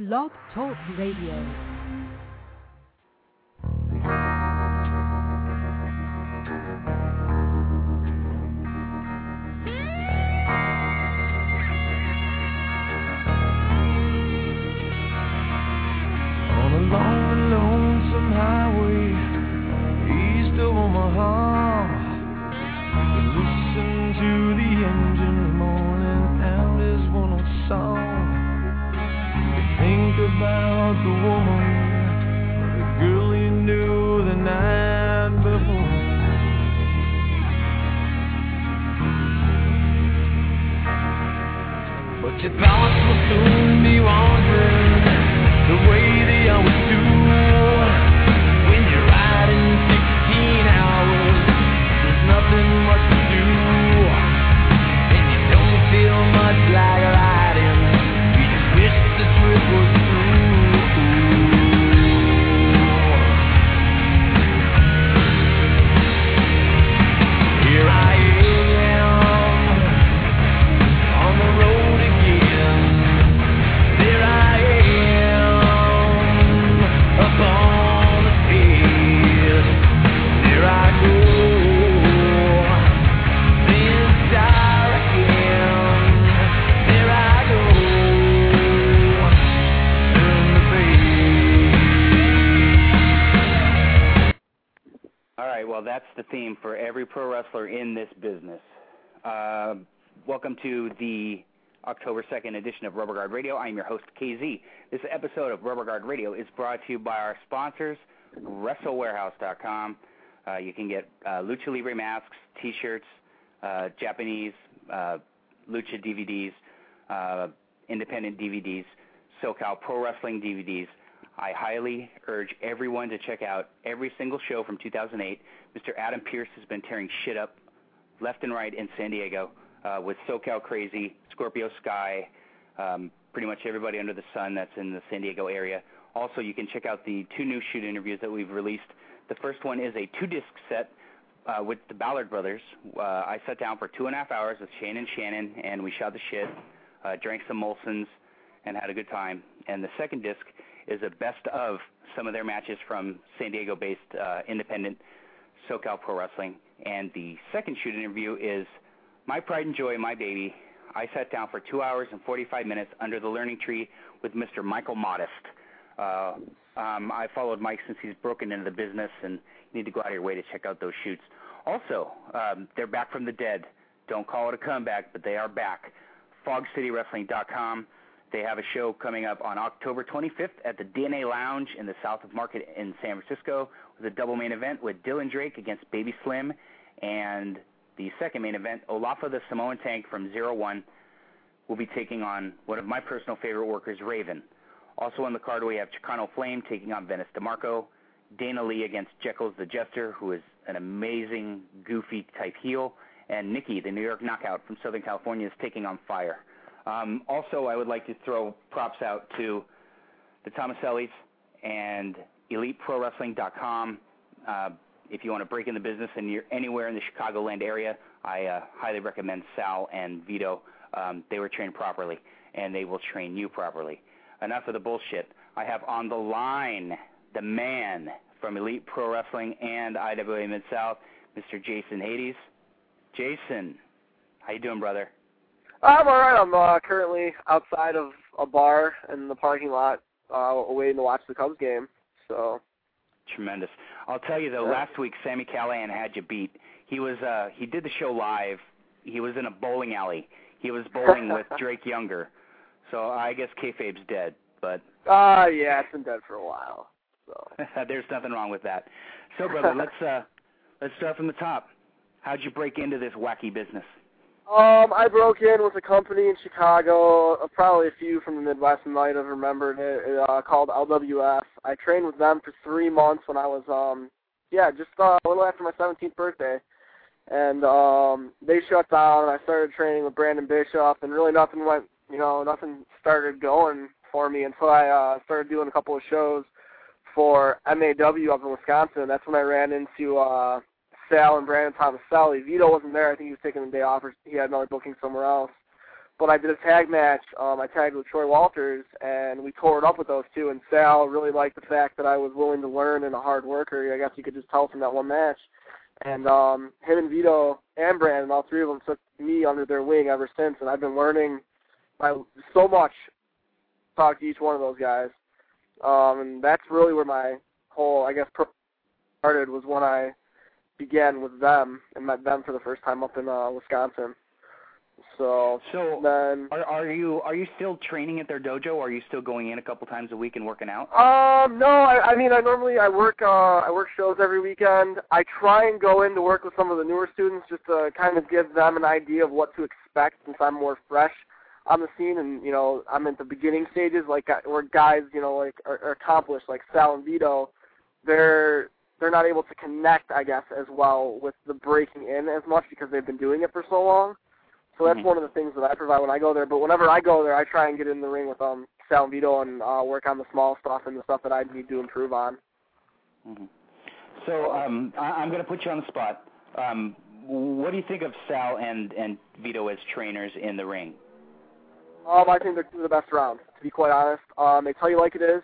Blog Talk Radio. But your well, that's the theme for every pro wrestler in this business. Uh, welcome to the October 2nd edition of Rubber Guard Radio. I'm your host, KZ. This episode of Rubber Guard Radio is brought to you by our sponsors, WrestleWarehouse.com. Uh, you can get uh, Lucha Libre masks, T-shirts, uh, Japanese uh, Lucha DVDs, uh, independent DVDs, SoCal Pro Wrestling DVDs. I highly urge everyone to check out every single show from 2008. Mr. Adam Pearce has been tearing shit up left and right in San Diego uh, with SoCal Crazy, Scorpio Sky, um, pretty much everybody under the sun that's in the San Diego area. Also, you can check out the two new shoot interviews that we've released. The first one is a two-disc set uh, with the Ballard brothers. Uh, I sat down for two and a half hours with Shane and Shannon, and we shot the shit, uh, drank some Molsons, and had a good time. And the second disc is a best of some of their matches from San Diego-based uh, independent SoCal Pro Wrestling. And the second shoot interview is My Pride and Joy, My Baby. I sat down for two hours and 45 minutes under the learning tree with Mr. Michael Modest. Uh, um, I followed Mike since he's broken into the business, and you need to go out of your way to check out those shoots. Also, um, they're back from the dead. Don't call it a comeback, but they are back. FogCityWrestling.com. They have a show coming up on October 25th at the DNA Lounge in the South of Market in San Francisco a double main event with Dylan Drake against Baby Slim, and the second main event, Olafa the Samoan Tank from Zero One will be taking on one of my personal favorite workers, Raven. Also on the card, we have Chicano Flame taking on Venice DeMarco, Dana Lee against Jekyll's the Jester, who is an amazing, goofy type heel, and Nikki, the New York Knockout from Southern California, is taking on Fire. Um, also, I would like to throw props out to the Thomasellis and EliteProWrestling.com. Uh, if you want to break in the business and you're anywhere in the Chicagoland area, I uh, highly recommend Sal and Vito. Um, they were trained properly, and they will train you properly. Enough of the bullshit. I have on the line the man from Elite Pro Wrestling and IWA Mid South, Mr. Jason Hades. Jason, how you doing, brother? I'm all right. I'm uh, currently outside of a bar in the parking lot, uh, waiting to watch the Cubs game. So Tremendous. I'll tell you though, Yeah. last week Sami Callihan had you beat. He was uh he did the show live. He was in a bowling alley. He was bowling with Drake Younger. So I guess kayfabe's dead, but uh yeah, it's been dead for a while. So there's nothing wrong with that. So brother, let's uh let's start from the top. How'd you break into this wacky business? Um I broke in with a company in Chicago, uh, probably a few from the Midwest might have remembered it, uh, called LWF. I trained with them for 3 months when I was um yeah, just uh, a little after my 17th birthday. And um they shut down and I started training with Brandon Bishop and really nothing went, you know, nothing started going for me until I uh started doing a couple of shows for MAW up in Wisconsin. That's when I ran into uh Sal and Brandon Thomaselli. Vito wasn't there. I think he was taking the day off or he had another booking somewhere else. but I did a tag match. Um, I tagged with Troy Walters, and we tore it up with those two. And Sal really liked the fact that I was willing to learn and a hard worker. I guess you could just tell from that one match. And um, him and Vito and Brandon, all three of them, took me under their wing ever since. And I've been learning by so much. Talk to each one of those guys, um, and that's really where my whole, I guess, pro started was when I began with them and met them for the first time up in uh, Wisconsin. So, So then, are are you are you still training at their dojo or are you still going in a couple times a week and working out? um, no, I, I mean, I normally I work uh, I work shows every weekend. I try and go in to work with some of the newer students just to kind of give them an idea of what to expect since I'm more fresh on the scene and you know I'm at the beginning stages like where guys you know like are, are accomplished like Sal and Vito, they're they're not able to connect I guess as well with the breaking in as much because they've been doing it for so long. So that's Mhm. one of the things that I provide when I go there. But whenever I go there, I try and get in the ring with um Sal and Vito and uh, work on the small stuff and the stuff that I need to improve on. hmm So um, I, I'm going to put you on the spot. Um, what do you think of Sal and and Vito as trainers in the ring? Um, I think they're two of the best around, to be quite honest. Um, they tell you like it is.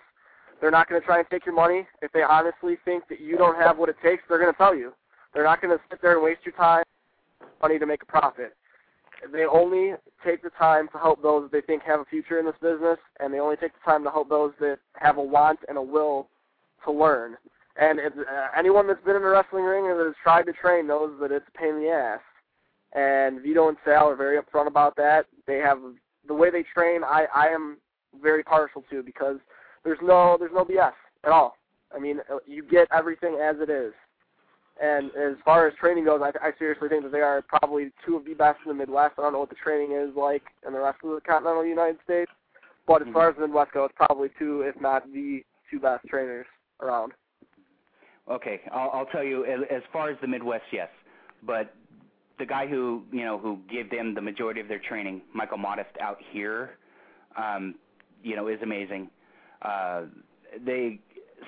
They're not going to try and take your money. If they honestly think that you don't have what it takes, they're going to tell you. They're not going to sit there and waste your time, money to make a profit. They only take the time to help those that they think have a future in this business, and they only take the time to help those that have a want and a will to learn. And if, uh, anyone that's been in a wrestling ring and that has tried to train knows that it's a pain in the ass. And Vito and Sal are very upfront about that. They have the way they train. I I am very partial to because there's no there's no BS at all. I mean, uh, you get everything as it is. And as far as training goes, I, I seriously think that they are probably two of the best in the Midwest. I don't know what the training is like in the rest of the continental United States, but as far as the Midwest goes, probably two, if not the two best trainers around. Okay, I'll, I'll tell you. As, as far as the Midwest, yes, but the guy who you know who gave them the majority of their training, Michael Modest, out here, um, you know, is amazing. Uh, they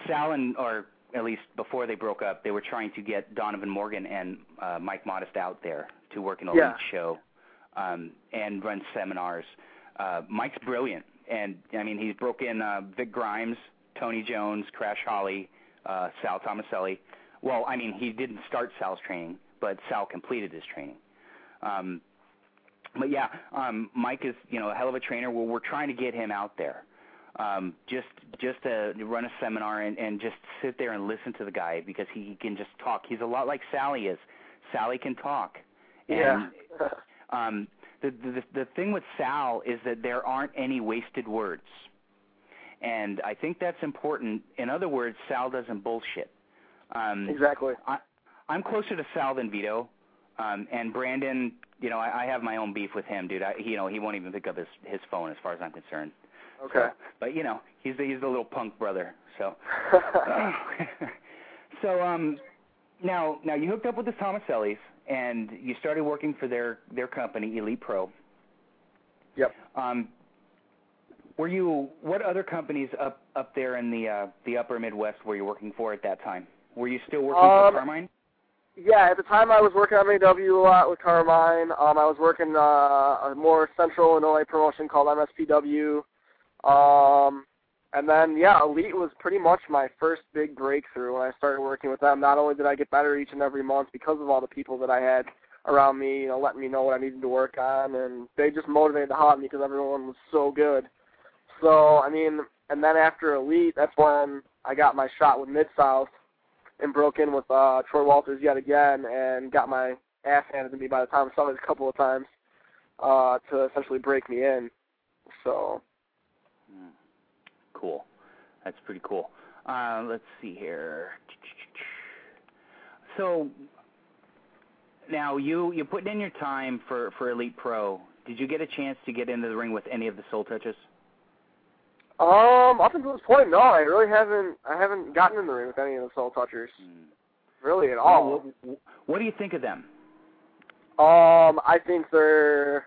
Sal and or at least before they broke up, they were trying to get Donovan Morgan and uh, Mike Modest out there to work in a Yeah. show um, and run seminars. Uh, Mike's brilliant, and I mean he's broken uh, Vic Grimes, Tony Jones, Crash Holly, uh, Sal Thomaselli. Well, I mean he didn't start Sal's training, but Sal completed his training. Um, but yeah, um, Mike is you know a hell of a trainer. Well, we're trying to get him out there just just to run a seminar and, and just sit there and listen to the guy because he can just talk. He's a lot like Sally is. Sally can talk. And, Yeah. um, the, the the thing with Sal is that there aren't any wasted words, and I think that's important. In other words, Sal doesn't bullshit. Um, exactly. I, I'm closer to Sal than Vito, um, and Brandon. You know, I, I have my own beef with him, dude. I, you know, he won't even pick up his his phone as far as I'm concerned. Okay. So, but you know, he's the he's the little punk brother. So, so um, now now you hooked up with the Thomasellis and you started working for their their company Elite Pro. Yep. Um, were you what other companies up up there in the uh, the upper Midwest were you working for at that time? Were you still working Um, for Carmine? Yeah, at the time I was working on MAW a lot with Carmine. Um, I was working uh, a more central Illinois promotion called MSPW. Um, and then, yeah, Elite was pretty much my first big breakthrough when I started working with them. Not only did I get better each and every month because of all the people that I had around me, you know, letting me know what I needed to work on, and they just motivated the hell out of me because everyone was so good. So, I mean, and then after Elite, that's when I got my shot with Mid South and broke in with uh Troy Walters yet again and got my ass handed to me by the time I saw it a couple of times uh to essentially break me in. So. Cool. That's pretty cool. Uh, let's see here. So now you you putting in your time for for Elite Pro. Did you get a chance to get into the ring with any of the Soul Touchaz? um up until this point no, I really haven't I haven't gotten in the ring with any of the Soul Touchaz. Really at all. What, what do you think of them? Um I think they're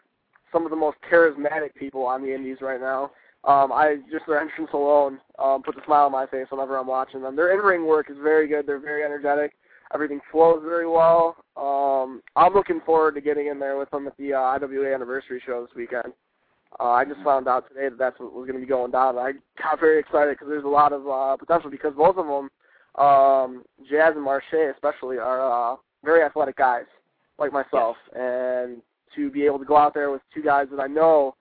some of the most charismatic people on the indies right now. Um, I just their entrance alone um, puts a smile on my face whenever I'm watching them. Their in-ring work is very good. They're very energetic. Everything flows very well. Um, I'm looking forward to getting in there with them at the uh, IWA anniversary show this weekend. Uh, I just found out today that that's what was going to be going down. I got very excited because there's a lot of uh, potential because both of them, um, Jazz and Marshe especially, are uh, very athletic guys like myself, and to be able to go out there with two guys that I know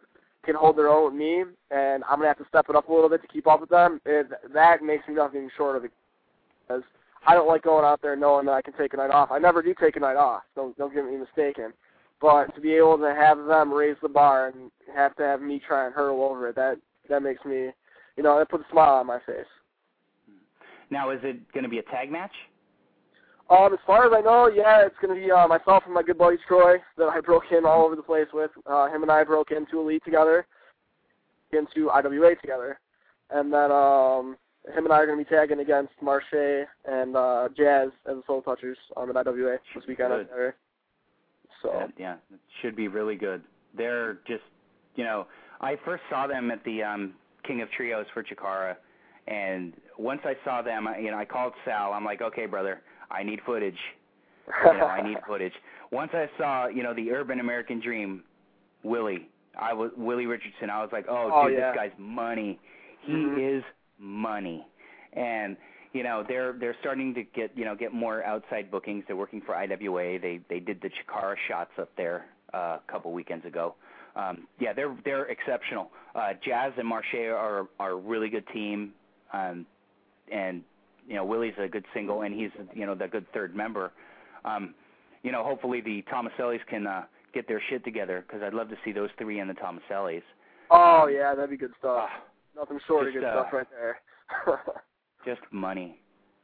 can hold their own with me, and I'm gonna have to step it up a little bit to keep up with them. It, that makes me nothing short of because I don't like going out there knowing that I can take a night off. I never do take a night off. Don't don't get me mistaken. But to be able to have them raise the bar and have to have me try and hurdle over it, that that makes me, you know, that puts a smile on my face. Now, is it going to be a tag match? Um, as far as I know, yeah, it's going to be uh, myself and my good buddy Troy that I broke in all over the place with. Uh, him and I broke into Elite together, into IWA together, and then um, him and I are going to be tagging against Marshe and uh, Jazz as the Soul Touchaz um, at IWA this weekend. Good. So That- yeah, it should be really good. They're just, you know, I first saw them at the um, King of Trios for Chikara, and once I saw them, I, you know, I called Sal. I'm like, okay, brother, I need footage. You know, I need footage. Once I saw, you know, the Urban American Dream, Willie, I was Willie Richardson. I was like, oh, Oh, dude, yeah. this guy's money. He Mhm. is money, and you know they're they're starting to get you know get more outside bookings. They're working for IWA. They they did the Chikara shots up there uh, a couple weekends ago. Um, yeah, they're they're exceptional. Uh, Jazz and Marshe are are a really good team, um, and you know Willie's a good single, and he's you know the good third member. Um, you know, hopefully the Thomasellis can uh, get their shit together because I'd love to see those three in the Thomasellis. oh yeah, that'd be good stuff. Ah, Nothing short of good uh, stuff right there. just money.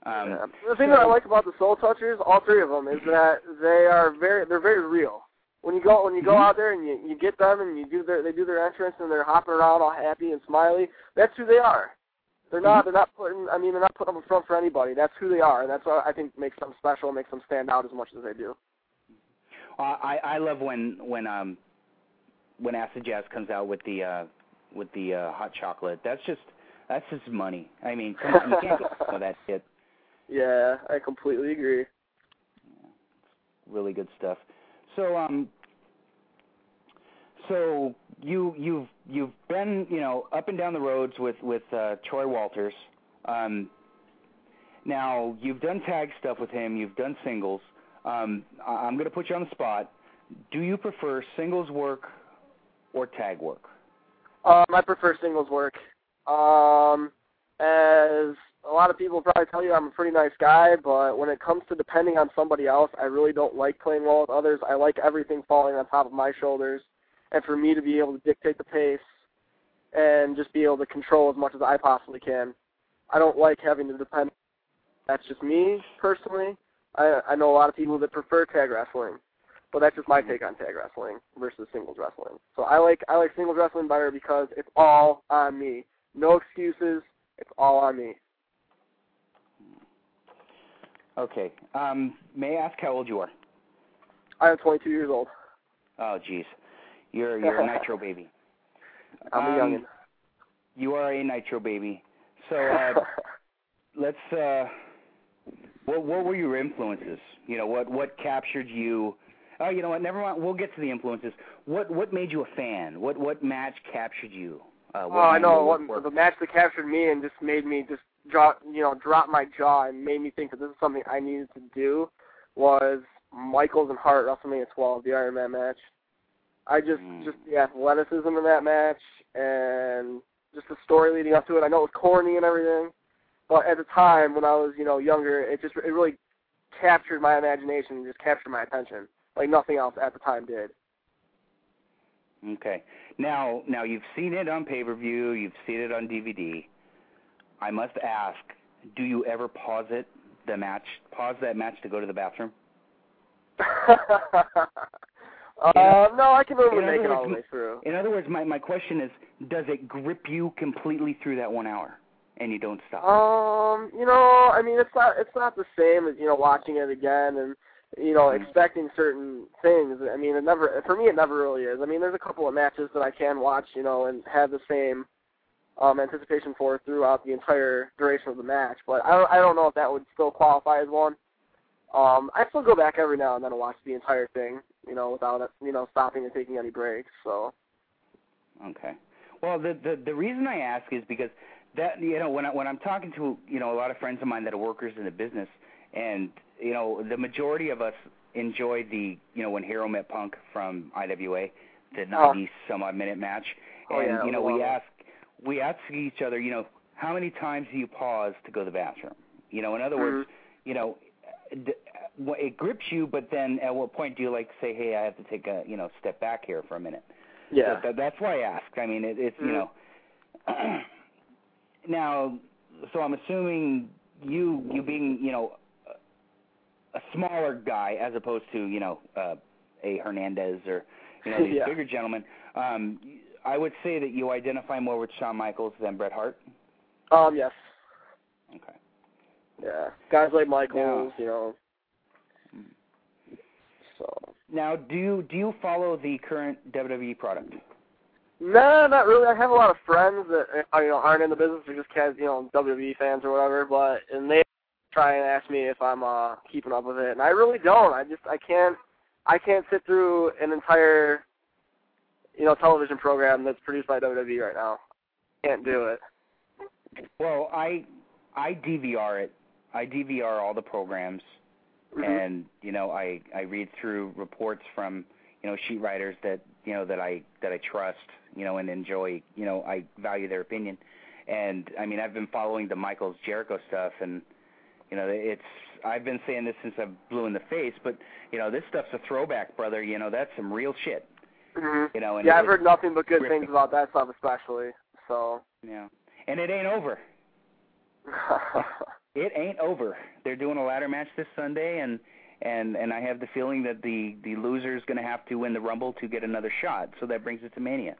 Um, Yeah. The thing that I like about the Soul Touchaz, all three of them, is that they are very they're very real. When you go when you go Mhm. out there and you you get them and you do their they do their entrance and they're hopping around all happy and smiley, that's who they are. They're not they're not putting I mean they're not putting them in front for anybody. That's who they are, and that's what I think makes them special, makes them stand out as much as they do. I I love when when um when Acid Jazz comes out with the uh with the uh hot chocolate. That's just that's just money. I mean, come on, you can't wrong with that shit. Yeah, I completely agree. Really good stuff. So um so you you've you've been, you know, up and down the roads with with uh Troy Walters. Um now you've done tag stuff with him, you've done singles. Um I- I'm going to put you on the spot. Do you prefer singles work or tag work? Um, I prefer singles work. Um, as a lot of people probably tell you, I'm a pretty nice guy, but when it comes to depending on somebody else, I really don't like playing well with others. I like everything falling on top of my shoulders, and for me to be able to dictate the pace and just be able to control as much as I possibly can. I don't like having to depend. That's just me personally. I I know a lot of people that prefer tag wrestling, but that's just my take on tag wrestling versus singles wrestling. So I like I like singles wrestling better because it's all on me. No excuses. It's all on me. Okay. Um may I ask how old you are? I am 22 years old. Oh jeez. You're you're a nitro baby. I'm a Um, youngin. You are a nitro baby. So uh let's uh what what were your influences? You know, what what captured you? Oh, you know what? Never mind. We'll get to the influences. What what made you a fan? What what match captured you? Uh, oh, I know. What, what- the match that captured me and just made me just drop, you know, drop my jaw and made me think that this is something I needed to do was Michaels and Hart WrestleMania 12, the Iron Man match. I just Mm. just the athleticism in that match and just the story leading up to it. I know it was corny and everything, but at the time when I was you know younger, it just it really captured my imagination, and just captured my attention like nothing else at the time did. Okay. Now now you've seen it on pay per view. You've seen it on DVD. I must ask: Do you ever pause it? The match, pause that match to go to the bathroom. uh, no, I can normally in other make it all the way through. In other words, my my question is: Does it grip you completely through that one hour, and you don't stop? Um, you know, I mean, it's not it's not the same as you know watching it again and you know Mhm. expecting certain things. I mean, it never for me it never really is. I mean, there's a couple of matches that I can watch, you know, and have the same um anticipation for throughout the entire duration of the match. But I don't I don't know if that would still qualify as one. Um, I still go back every now and then and watch the entire thing, you know, without you know stopping and taking any breaks. So Okay. Well, the the the reason I ask is because that you know when I when I'm talking to you know a lot of friends of mine that are workers in the business, and you know the majority of us enjoyed the you know when Hero met Punk from IWA, the 90 some odd minute match, Oh, and yeah, you know we ask we ask each other you know how many times do you pause to go to the bathroom? You know, in other words, mm-hmm. you know. It grips you, but then at what point do you like say, "Hey, I have to take a you know step back here for a minute"? Yeah. That, that's why I ask. I mean, it, it's you Mhm. know. now, so I'm assuming you you being you know a, a smaller guy as opposed to you know uh, a Hernandez or you know these Yeah. bigger gentlemen. Um, I would say that you identify more with Shawn Michaels than Bret Hart. Um, yes. Yeah. Guys like Michaels, you know. So. Now, do you do you follow the current WWE product? No, not really. I have a lot of friends that uh, you know aren't in the business. They're just cats, you know, WWE fans or whatever. But and they try and ask me if I'm uh keeping up with it, and I really don't. I just I can't I can't sit through an entire you know television program that's produced by WWE right now. Can't do it. Well, I I DVR it. I DVR all the programs. Mhm. and you know I I read through reports from you know sheet writers that you know that I that I trust you know and enjoy you know I value their opinion and I mean I've been following the Michaels Jericho stuff and you know it's I've been saying this since I blew in the face but you know this stuff's a throwback brother you know that's some real shit Mhm. you know and Yeah, I've heard nothing but good things about that stuff, especially. So. yeah and it ain't over it ain't over. They're doing a ladder match this Sunday, and and and I have the feeling that the the loser is going to have to win the Rumble to get another shot. So that brings it to Mania.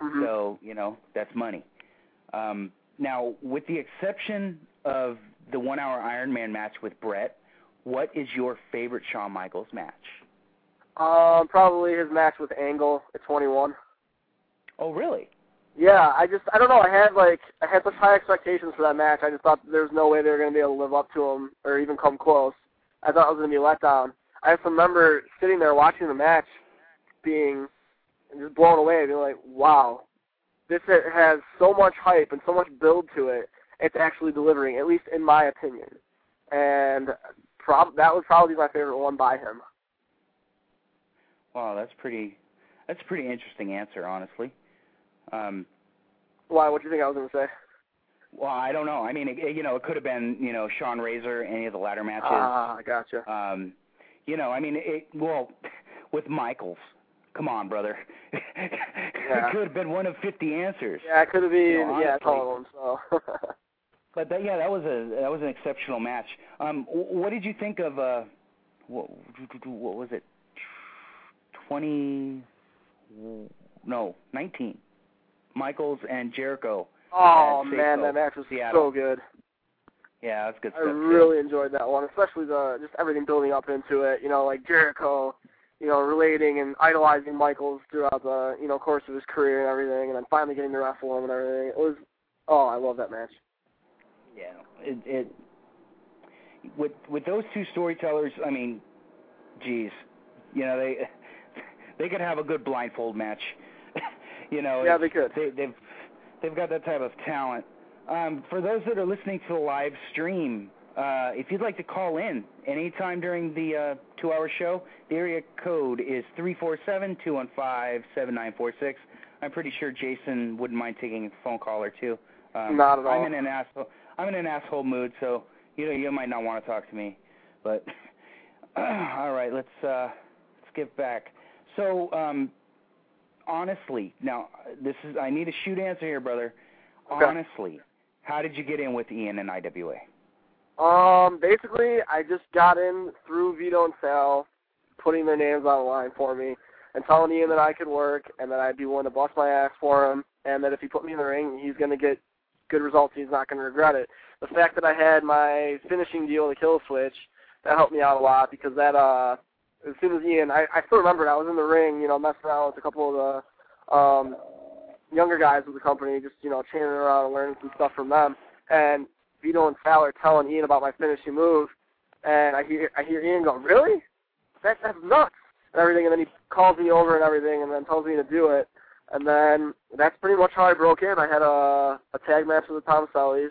Mhm. So you know that's money. Um, now, with the exception of the one-hour Iron Man match with Bret, what is your favorite Shawn Michaels match? Um, probably his match with Angle at 21. Oh, really? Yeah, I just I don't know. I had like I had such high expectations for that match. I just thought there was no way they were going to be able to live up to them or even come close. I thought it was going to be a letdown. I just remember sitting there watching the match, being just blown away, being like, "Wow, this has so much hype and so much build to it. It's actually delivering, at least in my opinion." And prob that would probably my favorite one by him. Wow, that's pretty. That's a pretty interesting answer, honestly. Um, Why? What do you think I was going to say? Well, I don't know. I mean, it, you know, it could have been, you know, Shawn Razor, any of the ladder matches. Ah, gotcha. Um, you know, I mean, it. Well, with Michaels, come on, brother. Yeah. it could have been one of fifty answers. Yeah, it could have been. You know, yeah, all of them. So. But that, yeah, that was a that was an exceptional match. Um, what did you think of? Uh, what, what was it? Twenty? No, nineteen. Michaels and Jericho. Oh man, that match was Seattle. so good. Yeah, that's good I stuff. too. really enjoyed that one, especially the just everything building up into it. You know, like Jericho, you know, relating and idolizing Michaels throughout the you know course of his career and everything, and then finally getting to wrestle him and everything. It was, oh, I love that match. Yeah, it, it with with those two storytellers. I mean, geez, you know they they could have a good blindfold match. You know, Yeah, they could. They, they've they've got that type of talent. Um, for those that are listening to the live stream, uh, if you'd like to call in anytime during the uh, two-hour show, the area code is three four seven two one five seven nine four six. I'm pretty sure Jason wouldn't mind taking a phone call or two. Um, Not at all. I'm in an asshole. I'm in an asshole mood, so you know you might not want to talk to me. But all right, let's uh, let's get back. So um, honestly, now this is I need a shoot answer here, brother. Okay. Honestly, how did you get in with Ian and IWA? Um, basically, I just got in through Vito and Sal, putting their names on the line for me, and telling Ian that I could work and that I'd be willing to bust my ass for him, and that if he put me in the ring, he's going to get good results. He's not going to regret it. The fact that I had my finishing deal, the kill switch, that helped me out a lot because that, uh, as soon as Ian, I, I still remember it, I was in the ring, you know, messing around with a couple of the um, younger guys with the company, just, you know, chaining around and learning some stuff from them. And Vito and Sal are telling Ian about my finishing move, and I hear I hear Ian go, "Really? That that's nuts!" and everything. And then he calls me over and everything, and then tells me to do it. and then that's pretty much how I broke in. I had a a tag match with the Thomasellis,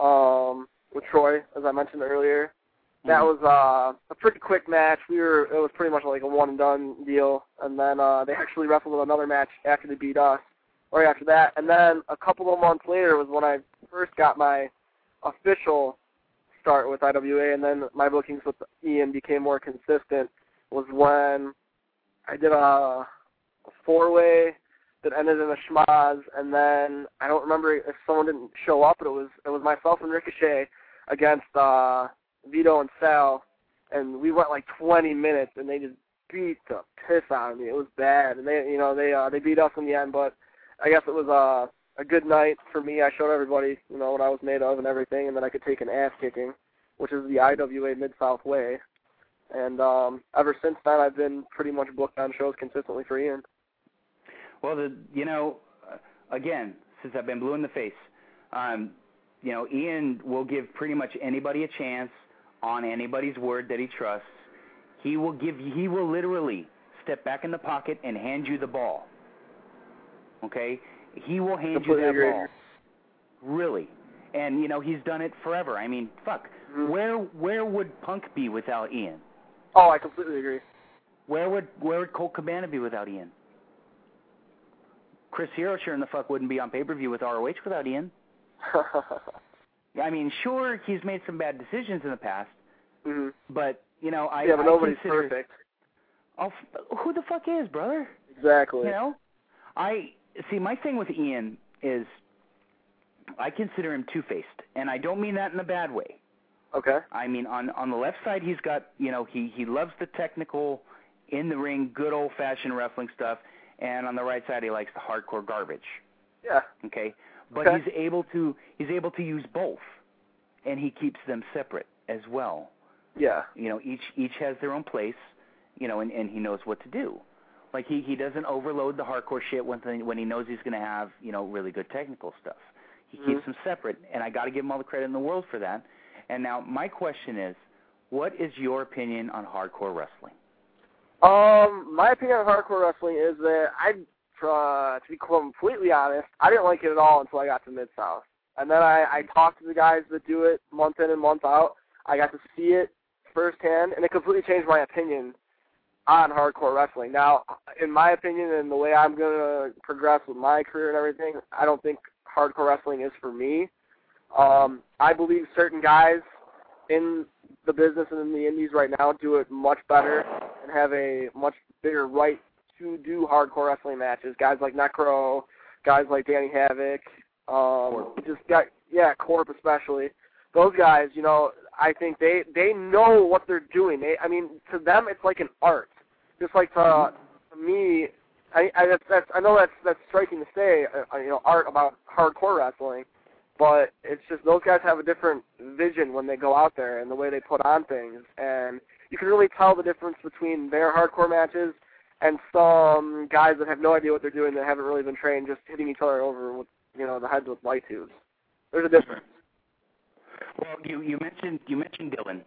um, with Troy, as I mentioned earlier. That Mhm. was uh, a pretty quick match. We were it was pretty much like a one and done deal, and then uh, they actually wrestled another match after they beat us, right after that. And then a couple of months later was when I first got my official start with IWA, and then my bookings with Ian became more consistent. Was when I did a, a four way that ended in a schmozz, and then I don't remember if someone didn't show up, but it was it was myself and Ricochet against uh Vito and Sal, and we went like 20 minutes, and they just beat the piss out of me. It was bad, and they, you know, they uh, they beat us in the end, but I guess it was uh, a good night for me. I showed everybody, you know, what I was made of and everything, and then I could take an ass kicking, which is the IWA Mid South way. And um, ever since then, I've been pretty much booked on shows consistently for Ian. Well, the you know, uh, again, since I've been blue in the face, um, you know, Ian will give pretty much anybody a chance on anybody's word that he trusts. He will give he will literally step back in the pocket and hand you the ball. Okay? He will hand you that agree. ball. Really. And you know, he's done it forever. I mean, fuck. Mhm. Where where would Punk be without Ian? Oh, I completely agree. Where would where would Colt Cabana be without Ian? Chris Hero sure in the fuck wouldn't be on pay per view with ROH without Ian. I mean, sure he's made some bad decisions in the past, hmm but you know I yeah, but I nobody's consider, perfect. Oh, who the fuck is brother? Exactly. You know, I see. My thing with Ian is I consider him two faced, and I don't mean that in a bad way. Okay. I mean, on on the left side, he's got you know he he loves the technical, in the ring, good old fashioned wrestling stuff, and on the right side, he likes the hardcore garbage. Yeah. Okay, but Okay. he's able to he's able to use both, and he keeps them separate as well. Yeah. You know, each each has their own place, you know, and and he knows what to do. Like he he doesn't overload the hardcore shit when when he knows he's going to have you know really good technical stuff. He Mhm. keeps them separate, and I got to give him all the credit in the world for that. And now my question is, what is your opinion on hardcore wrestling? Um, my opinion on hardcore wrestling is that I, uh, to be completely honest, I didn't like it at all until I got to Mid South, and then I, I talked to the guys that do it month in and month out. I got to see it firsthand, and it completely changed my opinion on hardcore wrestling. Now, in my opinion, and the way I'm gonna progress with my career and everything, I don't think hardcore wrestling is for me. Um, I believe certain guys in the business and in the indies right now do it much better and have a much bigger right to do hardcore wrestling matches. Guys like Necro, guys like Danny Havoc, um, just got yeah, Corp especially. Those guys, you know, I think they they know what they're doing. They, I mean, to them it's like an art. Just like to, to me, I, I that's, that's I know that's that's striking to say, uh, you know, art about hardcore wrestling, but it's just those guys have a different vision when they go out there and the way they put on things, and you can really tell the difference between their hardcore matches and some guys that have no idea what they're doing that haven't really been trained, just hitting each other over with you know the heads with light tubes. There's a difference. Well, you you mentioned you mentioned Dylan.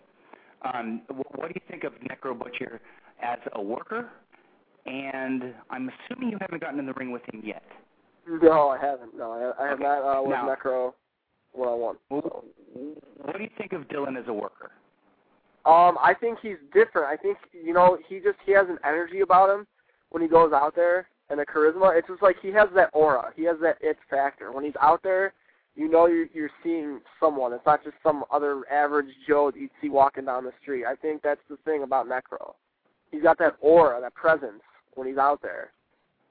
Um, what do you think of Necro Butcher as a worker? And I'm assuming you haven't gotten in the ring with him yet. No, I haven't. No, I, I have Okay. not uh, with Now- Necro one on one. Well, what do you think of Dylan as a worker? Um, I think he's different. I think you know he just he has an energy about him when he goes out there and a charisma. It's just like he has that aura. He has that it factor. When he's out there, you know you're you're seeing someone. It's not just some other average Joe that you'd see walking down the street. I think that's the thing about Necro. He's got that aura, that presence when he's out there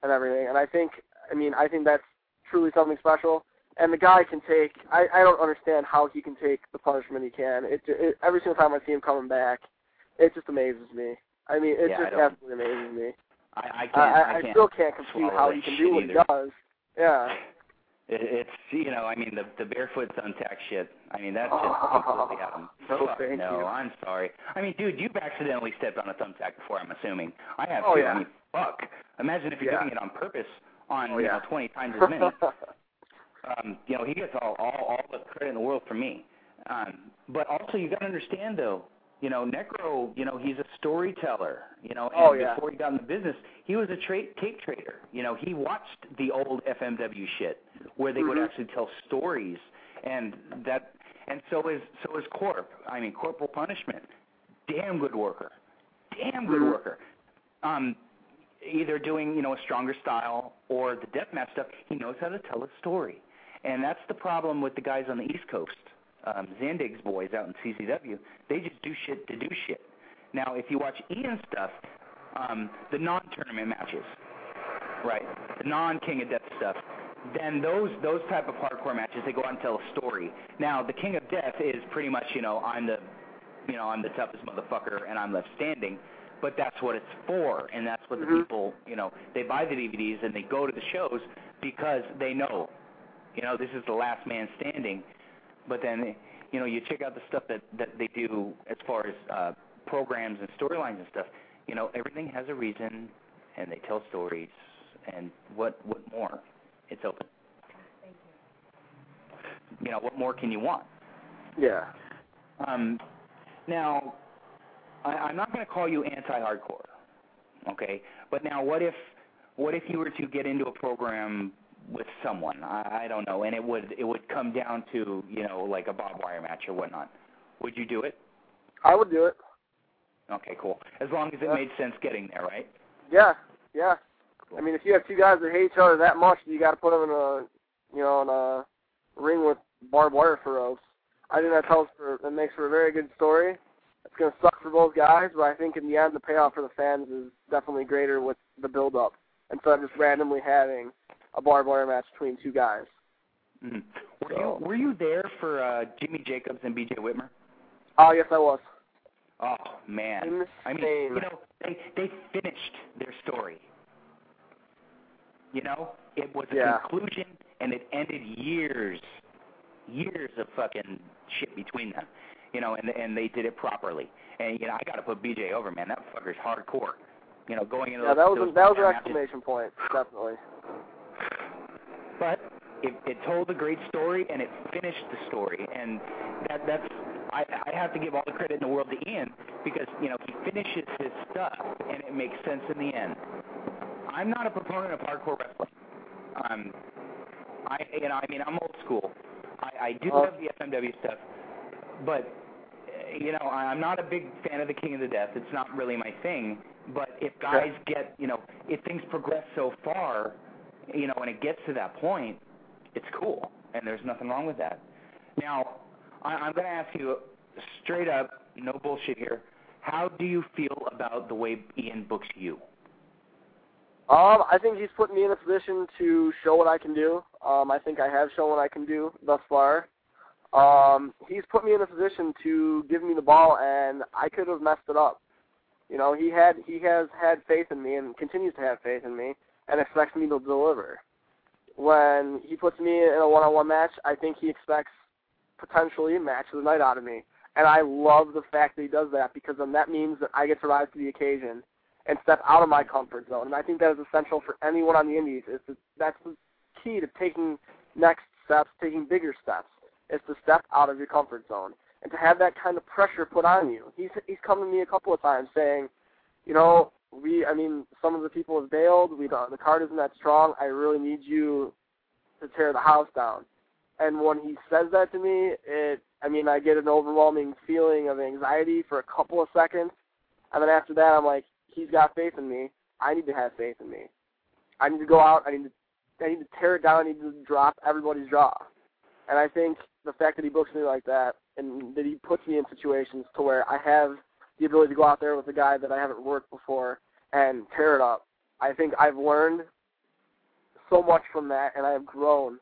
and everything. And I think I mean I think that's truly something special. And the guy can take. I I don't understand how he can take the punishment he can. It, it every single time I see him coming back, it just amazes me. I mean, it Yeah, just absolutely amazes me. I, I can't. I, I, I, can't still can't conceive how he can do what either. he does. Yeah. It, it's you know, I mean the the barefoot thumbtack shit. I mean that's just Oh, completely out of no, fuck thank no, you. I'm sorry. I mean, dude, you've accidentally stepped on a thumbtack before. I'm assuming. I have Oh, too. yeah. I mean, fuck. Imagine if you're Yeah. doing it on purpose on Oh, you yeah. know 20 times as many. Um, you know, he gets all all all the credit in the world from me. Um, but also, you got to understand though, You know, Necro, you know, he's a storyteller. You know, and Oh, yeah. before he got in the business, he was a tra- tape trader. You know, he watched the old FMW shit where they would Mhm. actually tell stories, and that, and so is so is Corp. I mean, Corporal Punishment, damn good worker, damn good Mhm. worker. Um, either doing you know a stronger style or the deathmatch stuff. He knows how to tell a story, and that's the problem with the guys on the East Coast. Um, Zandig's boys out in CZW, they just do shit to do shit. Now, if you watch Ian's stuff, um, the non-tournament matches, right, the non-King of Death stuff, then those those type of hardcore matches they go out and tell a story. Now, the King of Death is pretty much you know I'm the you know I'm the toughest motherfucker and I'm left standing but that's what it's for, and that's what the Mhm. people, you know, they buy the DVDs and they go to the shows because they know, you know, this is the last man standing. But then, you know, you check out the stuff that that they do as far as uh, programs and storylines and stuff. You know, everything has a reason, and they tell stories. And what what more? It's open. You know, what more can you want? Yeah. Um, now, I, I'm not going to call you anti-hardcore, okay? But now, what if what if you were to get into a program with someone? I, I don't know, and it would it would come down to you know like a barbed wire match or whatnot. Would you do it? I would do it. Okay, cool. As long as it Yeah. made sense getting there, right? Yeah, yeah. I mean, if you have two guys that hate each other that much, you got to put them in a, you know, in a ring with barbed wire for ropes. I think that tells for that makes for a very good story. It's gonna suck for both guys, but I think in the end, the payoff for the fans is definitely greater with the build-up instead of just randomly having a barbed wire match between two guys. Mm-hmm. Were So- you were you there for uh, Jimmy Jacobs and B.J. Whitmer? Oh yes, I was. Oh man, Insane. I mean, you know, they they finished their story. You know, it was a Yeah. conclusion, and it ended years, years of fucking shit between them. You know, and and they did it properly. And you know, I got to put BJ over, man. That fucker's hardcore. You know, going into Yeah, those, that was those a, that was an exclamation point, definitely. But it, it told a great story and it finished the story and that that's I, I have to give all the credit in the world to Ian because you know he finishes his stuff and it makes sense in the end. I'm not a proponent of hardcore wrestling. Um, I you know I mean I'm old school. I, I do Oh. love the FMW stuff, but you know I'm not a big fan of the King of the Death. It's not really my thing. But if guys get you know if things progress so far, you know, when it gets to that point, it's cool, and there's nothing wrong with that. Now, I, I'm going to ask you straight up, no bullshit here. How do you feel about the way Ian books you? Um, I think he's put me in a position to show what I can do. Um, I think I have shown what I can do thus far. Um, he's put me in a position to give me the ball, and I could have messed it up. You know, he had he has had faith in me and continues to have faith in me, and expects me to deliver. When he puts me in a one-on-one match, I think he expects potentially a match of the night out of me, and I love the fact that he does that because then that means that I get to rise to the occasion and step out of my comfort zone. And I think that is essential for anyone on the indies. Is to, that's the key to taking next steps, taking bigger steps, is to step out of your comfort zone and to have that kind of pressure put on you. He's he's come to me a couple of times saying, you know, we I mean some of the people have bailed. We don't, the card isn't that strong. I really need you to tear the house down. And when he says that to me, it I mean I get an overwhelming feeling of anxiety for a couple of seconds, and then after that I'm like, he's got faith in me. I need to have faith in me. I need to go out. I need to I need to tear it down. I need to drop everybody's jaw. And I think the fact that he books me like that and that he puts me in situations to where I have the ability to go out there with a guy that I haven't worked before and tear it up. I think I've learned so much from that, and I have grown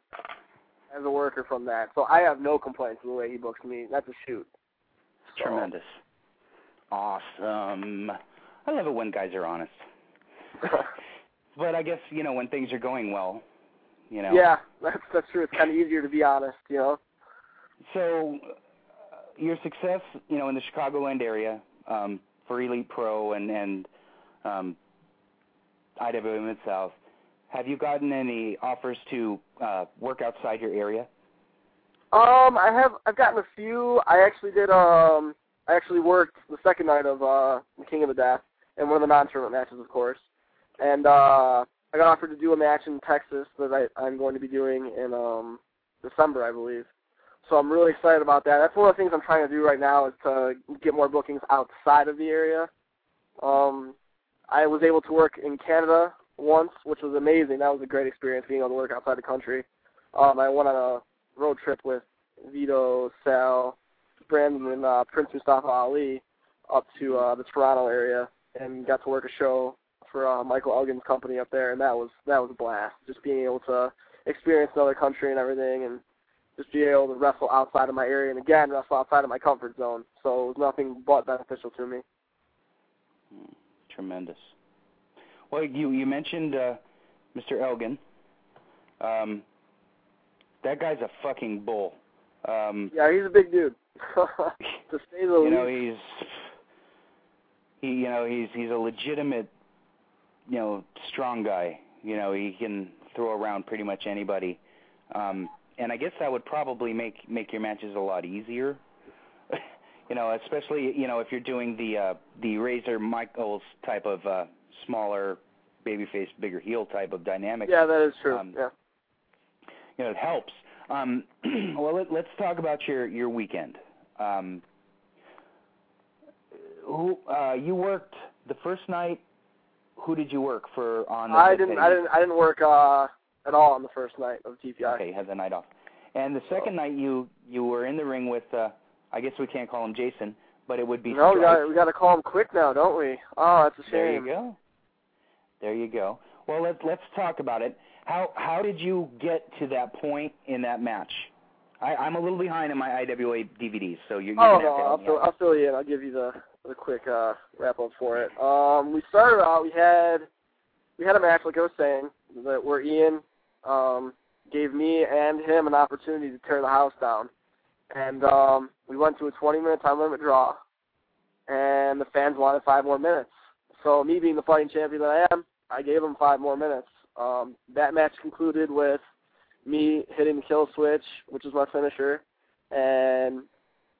as a worker from that. So I have no complaints with the way he books me. That's a shoot. So- Tremendous. Awesome. I love it when guys are honest. But I guess, you know, when things are going well, you know. yeah, that's that's true. It's kind of easier to be honest, you know. So, uh, your success, you know, in the Chicagoland area um, for Elite Pro and and um, IWM Mid have you gotten any offers to uh, work outside your area? Um, I have I've gotten a few. I actually did um I actually worked the second night of uh, the King of the Death and one of the non-tournament matches, of course. And uh, I got offered to do a match in Texas that I, I'm going to be doing in um, December, I believe. So I'm really excited about that. That's one of the things I'm trying to do right now is to get more bookings outside of the area. Um, I was able to work in Canada once, which was amazing. That was a great experience being able to work outside the country. Um, I went on a road trip with Vito, Sal, Brandon, and uh, Prince Mustafa Ali up to uh, the Toronto area and got to work a show for uh, Michael Elgin's company up there, and that was that was a blast. Just being able to experience another country and everything, and just be able to wrestle outside of my area, and again wrestle outside of my comfort zone. So it was nothing but beneficial to me. Mm, tremendous. Well, you you mentioned uh, Mr. Elgin. Um, that guy's a fucking bull. Um, yeah, he's a big dude. to say the you know, he's he you know he's he's a legitimate you know strong guy. You know, he can throw around pretty much anybody. Um, and I guess that would probably make make your matches a lot easier. you know, especially you know if you're doing the uh, the Razor Michaels type of uh, smaller babyface, bigger heel type of dynamic. Yeah, that is true. Um, yeah. You know, it helps. Um, well, let, let's talk about your your weekend. Um, who uh, you worked the first night? Who did you work for on? The I didn't. I didn't. I didn't work uh, at all on the first night of TPI. Okay, you had the night off. And the second night, you you were in the ring with. uh I guess we can't call him Jason, but it would be. No, we got we got to call him quick now, don't we? Oh, that's a There shame. you go. There you go. Well, let's let's talk about it. How how did you get to that point in that match? I, I'm a little behind in my IWA DVDs, so you're, you're Oh no, I'll fill. I'll fill you in. I'll give you the the quick uh, wrap up for it. Um, we started out. We had we had a match, like I was saying, that where Ian um, gave me and him an opportunity to tear the house down, and um, we went to a 20 minute time limit draw, and the fans wanted five more minutes. So me being the fighting champion that I am, I gave them five more minutes. Um, that match concluded with me hitting the kill switch, which is my finisher, and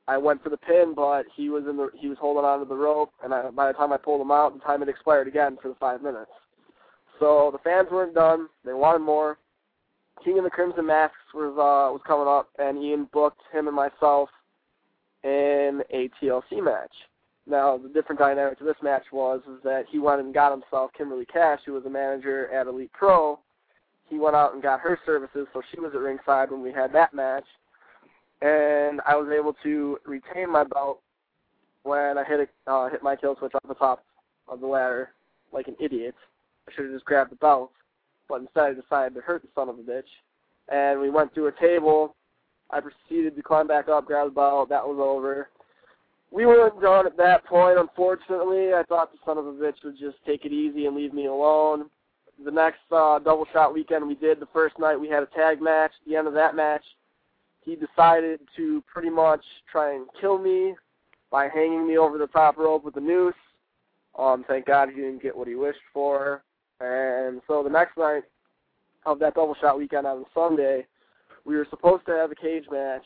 I went for the pin, but he was in the he was holding onto the rope, and I, by the time I pulled him out, the time had expired again for the five minutes. So the fans weren't done; they wanted more. King of the Crimson Masks was uh, was coming up, and Ian booked him and myself in a TLC match. Now the different dynamic to this match was is that he went and got himself Kimberly Cash, who was a manager at Elite Pro. He went out and got her services, so she was at ringside when we had that match and I was able to retain my belt when I hit a, uh, hit my kill switch off the top of the ladder like an idiot. I should have just grabbed the belt, but instead I decided to hurt the son of a bitch. And we went through a table. I proceeded to climb back up, grab the belt. That was over. We weren't done at that point, unfortunately. I thought the son of a bitch would just take it easy and leave me alone. The next uh, double shot weekend we did, the first night we had a tag match. At the end of that match, he decided to pretty much try and kill me by hanging me over the top rope with a noose. Um, thank God he didn't get what he wished for. And so the next night of that double shot weekend on Sunday, we were supposed to have a cage match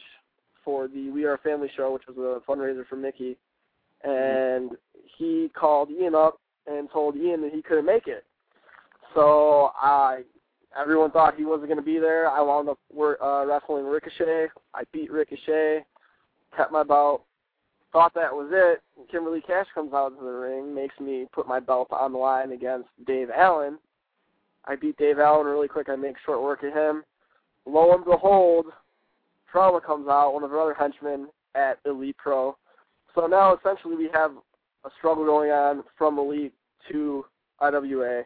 for the We Are Family show, which was a fundraiser for Mickey. And he called Ian up and told Ian that he couldn't make it. So I everyone thought he wasn't going to be there. I wound up uh, wrestling Ricochet. I beat Ricochet, kept my belt. Thought that was it. Kimberly Cash comes out into the ring, makes me put my belt on the line against Dave Allen. I beat Dave Allen really quick. I make short work of him. Lo and behold, Trauma comes out, one of our other henchmen at Elite Pro. So now essentially we have a struggle going on from Elite to IWA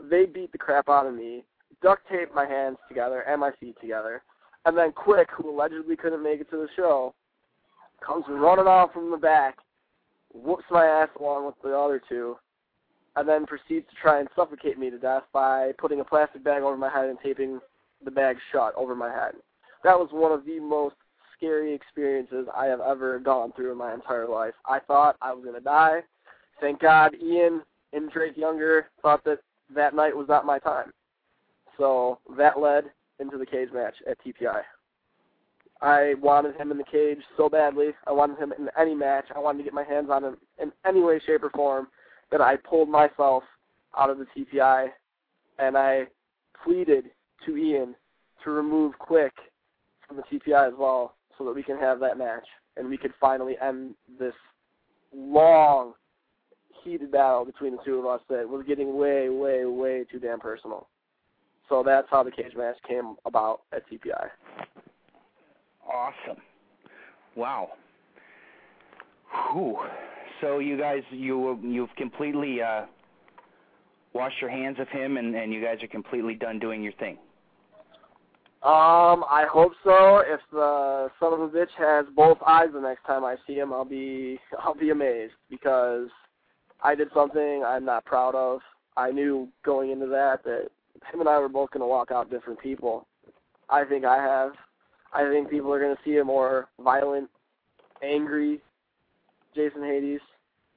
they beat the crap out of me, duct taped my hands together and my feet together, and then Quick, who allegedly couldn't make it to the show, comes running off from the back, whoops my ass along with the other two, and then proceeds to try and suffocate me to death by putting a plastic bag over my head and taping the bag shut over my head. That was one of the most scary experiences I have ever gone through in my entire life. I thought I was going to die. Thank God Ian and Drake Younger thought that that night was not my time. So that led into the cage match at TPI. I wanted him in the cage so badly. I wanted him in any match. I wanted to get my hands on him in any way, shape, or form that I pulled myself out of the TPI, and I pleaded to Ian to remove Quick from the TPI as well, so that we can have that match and we could finally end this long, heated battle between the two of us that was getting way, way, way too damn personal. So that's how the cage match came about at TPI. Awesome. Wow. Whew. So you guys, you you've completely uh, washed your hands of him, and and you guys are completely done doing your thing. Um, I hope so. If the son of a bitch has both eyes the next time I see him, I'll be I'll be amazed because I did something I'm not proud of. I knew going into that that him and I were both going to walk out different people. I think I have. I think people are going to see a more violent, angry Jason Hades.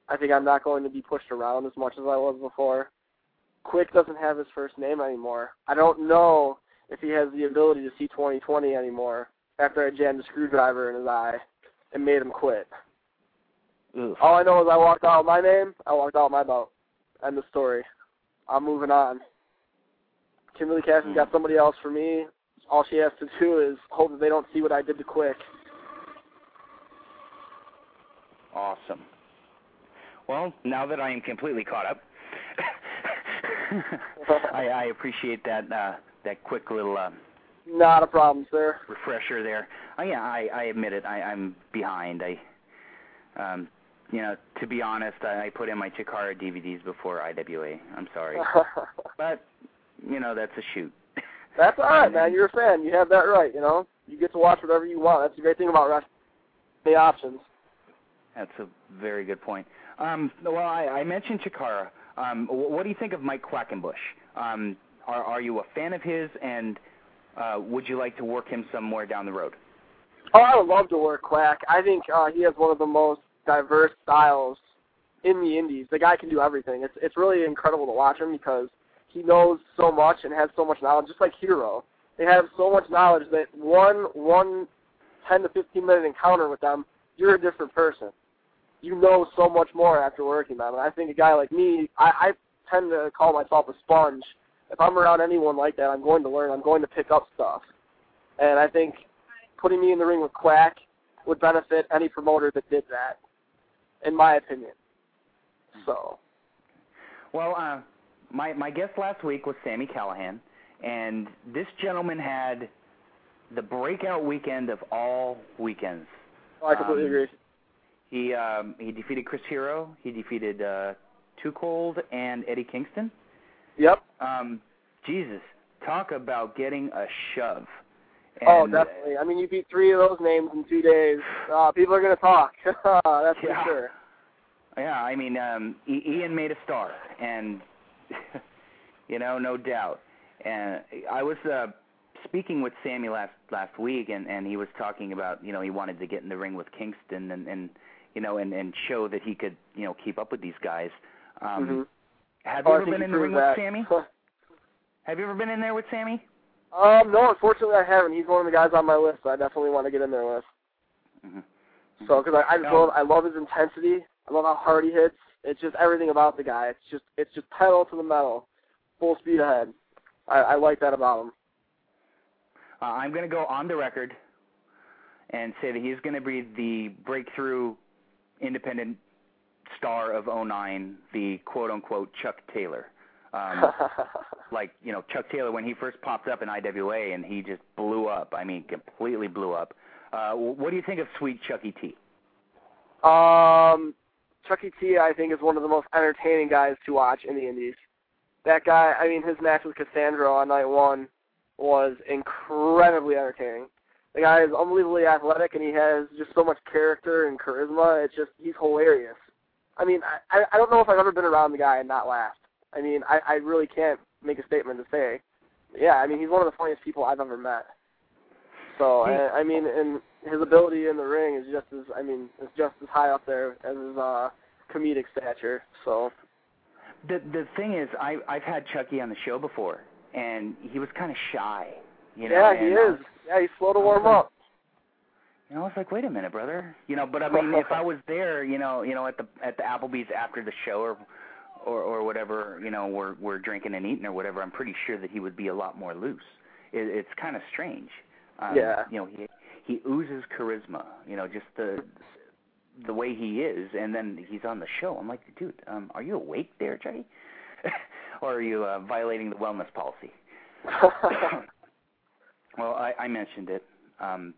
I think I'm not going to be pushed around as much as I was before. Quick doesn't have his first name anymore. I don't know if he has the ability to see 2020 anymore after I jammed a screwdriver in his eye and made him quit. Oof. All I know is I walked out my name, I walked out my boat. End the story. I'm moving on. Kimberly Cash's hmm. got somebody else for me. All she has to do is hope that they don't see what I did to Quick. Awesome. Well, now that I am completely caught up, I, I appreciate that uh, that quick little uh, Not a problem, sir. refresher there. Oh, yeah, I, I admit it. I, I'm behind. I, um, you know, to be honest, I, I put in my Chikara DVDs before IWA. I'm sorry, but you know that's a shoot. That's all right, man. You're a fan. You have that right. You know, you get to watch whatever you want. That's the great thing about wrestling. The options. That's a very good point. Um, well, I, I mentioned Chikara. Um, what do you think of Mike Quackenbush? Um, are, are you a fan of his, and uh, would you like to work him somewhere down the road? Oh, I would love to work Quack. I think uh, he has one of the most diverse styles in the indies. The guy can do everything. It's it's really incredible to watch him because he knows so much and has so much knowledge. Just like Hero, they have so much knowledge that one one ten to fifteen minute encounter with them, you're a different person. You know so much more after working them. And I think a guy like me, I, I tend to call myself a sponge. If I'm around anyone like that, I'm going to learn. I'm going to pick up stuff. And I think putting me in the ring with Quack would benefit any promoter that did that, in my opinion. So, Well, uh, my my guest last week was Sami Callihan, and this gentleman had the breakout weekend of all weekends. I completely Um, agree. He um, he defeated Chris Hero. He defeated uh, Too Cold and Eddie Kingston. Yep. Um, Jesus, talk about getting a shove. oh, And, uh, definitely. I mean, you beat three of those names in two days. Uh, people are going to talk. That's Yeah. for sure. Yeah, I mean, um, Ian made a star, and you know, no doubt. And I was uh, speaking with Sami last last week, and and he was talking about you know he wanted to get in the ring with Kingston and and you know and and show that he could you know keep up with these guys. Um, Mhm. Have Oh, you I ever been in the ring proved with. Sami? Have you ever been in there with Sami? um, no, unfortunately, I haven't. He's one of the guys on my list. So I definitely want to get in there with. hmm So, because I, I No. love, I love his intensity. I love how hard he hits. It's just everything about the guy. It's just, it's just pedal to the metal, full speed ahead. I, I like that about him. Uh, I'm going to go on the record and say that he's going to be the breakthrough independent star of 09, the quote unquote Chuck Taylor. Um, like, you know, Chuck Taylor when he first popped up in IWA and he just blew up. I mean, completely blew up. Uh, what do you think of Sweet Chucky T? Um, Chucky T, I think, is one of the most entertaining guys to watch in the Indies. That guy, I mean, his match with Cassandro on night one was incredibly entertaining. The guy is unbelievably athletic, and he has just so much character and charisma. It's just he's hilarious. I mean, I I don't know if I've ever been around the guy and not laughed. I mean, I I really can't make a statement to say. Yeah, I mean, he's one of the funniest people I've ever met. So, I, I mean, and his ability in the ring is just as I mean, is just as high up there as his uh comedic stature. So, The the thing is, I I've had Chucky on the show before, and he was kind of shy. You know, yeah, he and I is. was- Yeah, he's slow to warm up. And I was like, wait a minute, brother. You know, but I mean, if I was there, you know, you know, at the at the Applebee's after the show or or or whatever, you know, we're we're drinking and eating or whatever, I'm pretty sure that he would be a lot more loose. It, it's kind of strange. Um, Yeah. You know, he he oozes charisma. You know, just the the way he is, and then he's on the show. I'm like, dude, um, are you awake there, Jay? or are you uh, violating the wellness policy? well, I, I mentioned it. Um,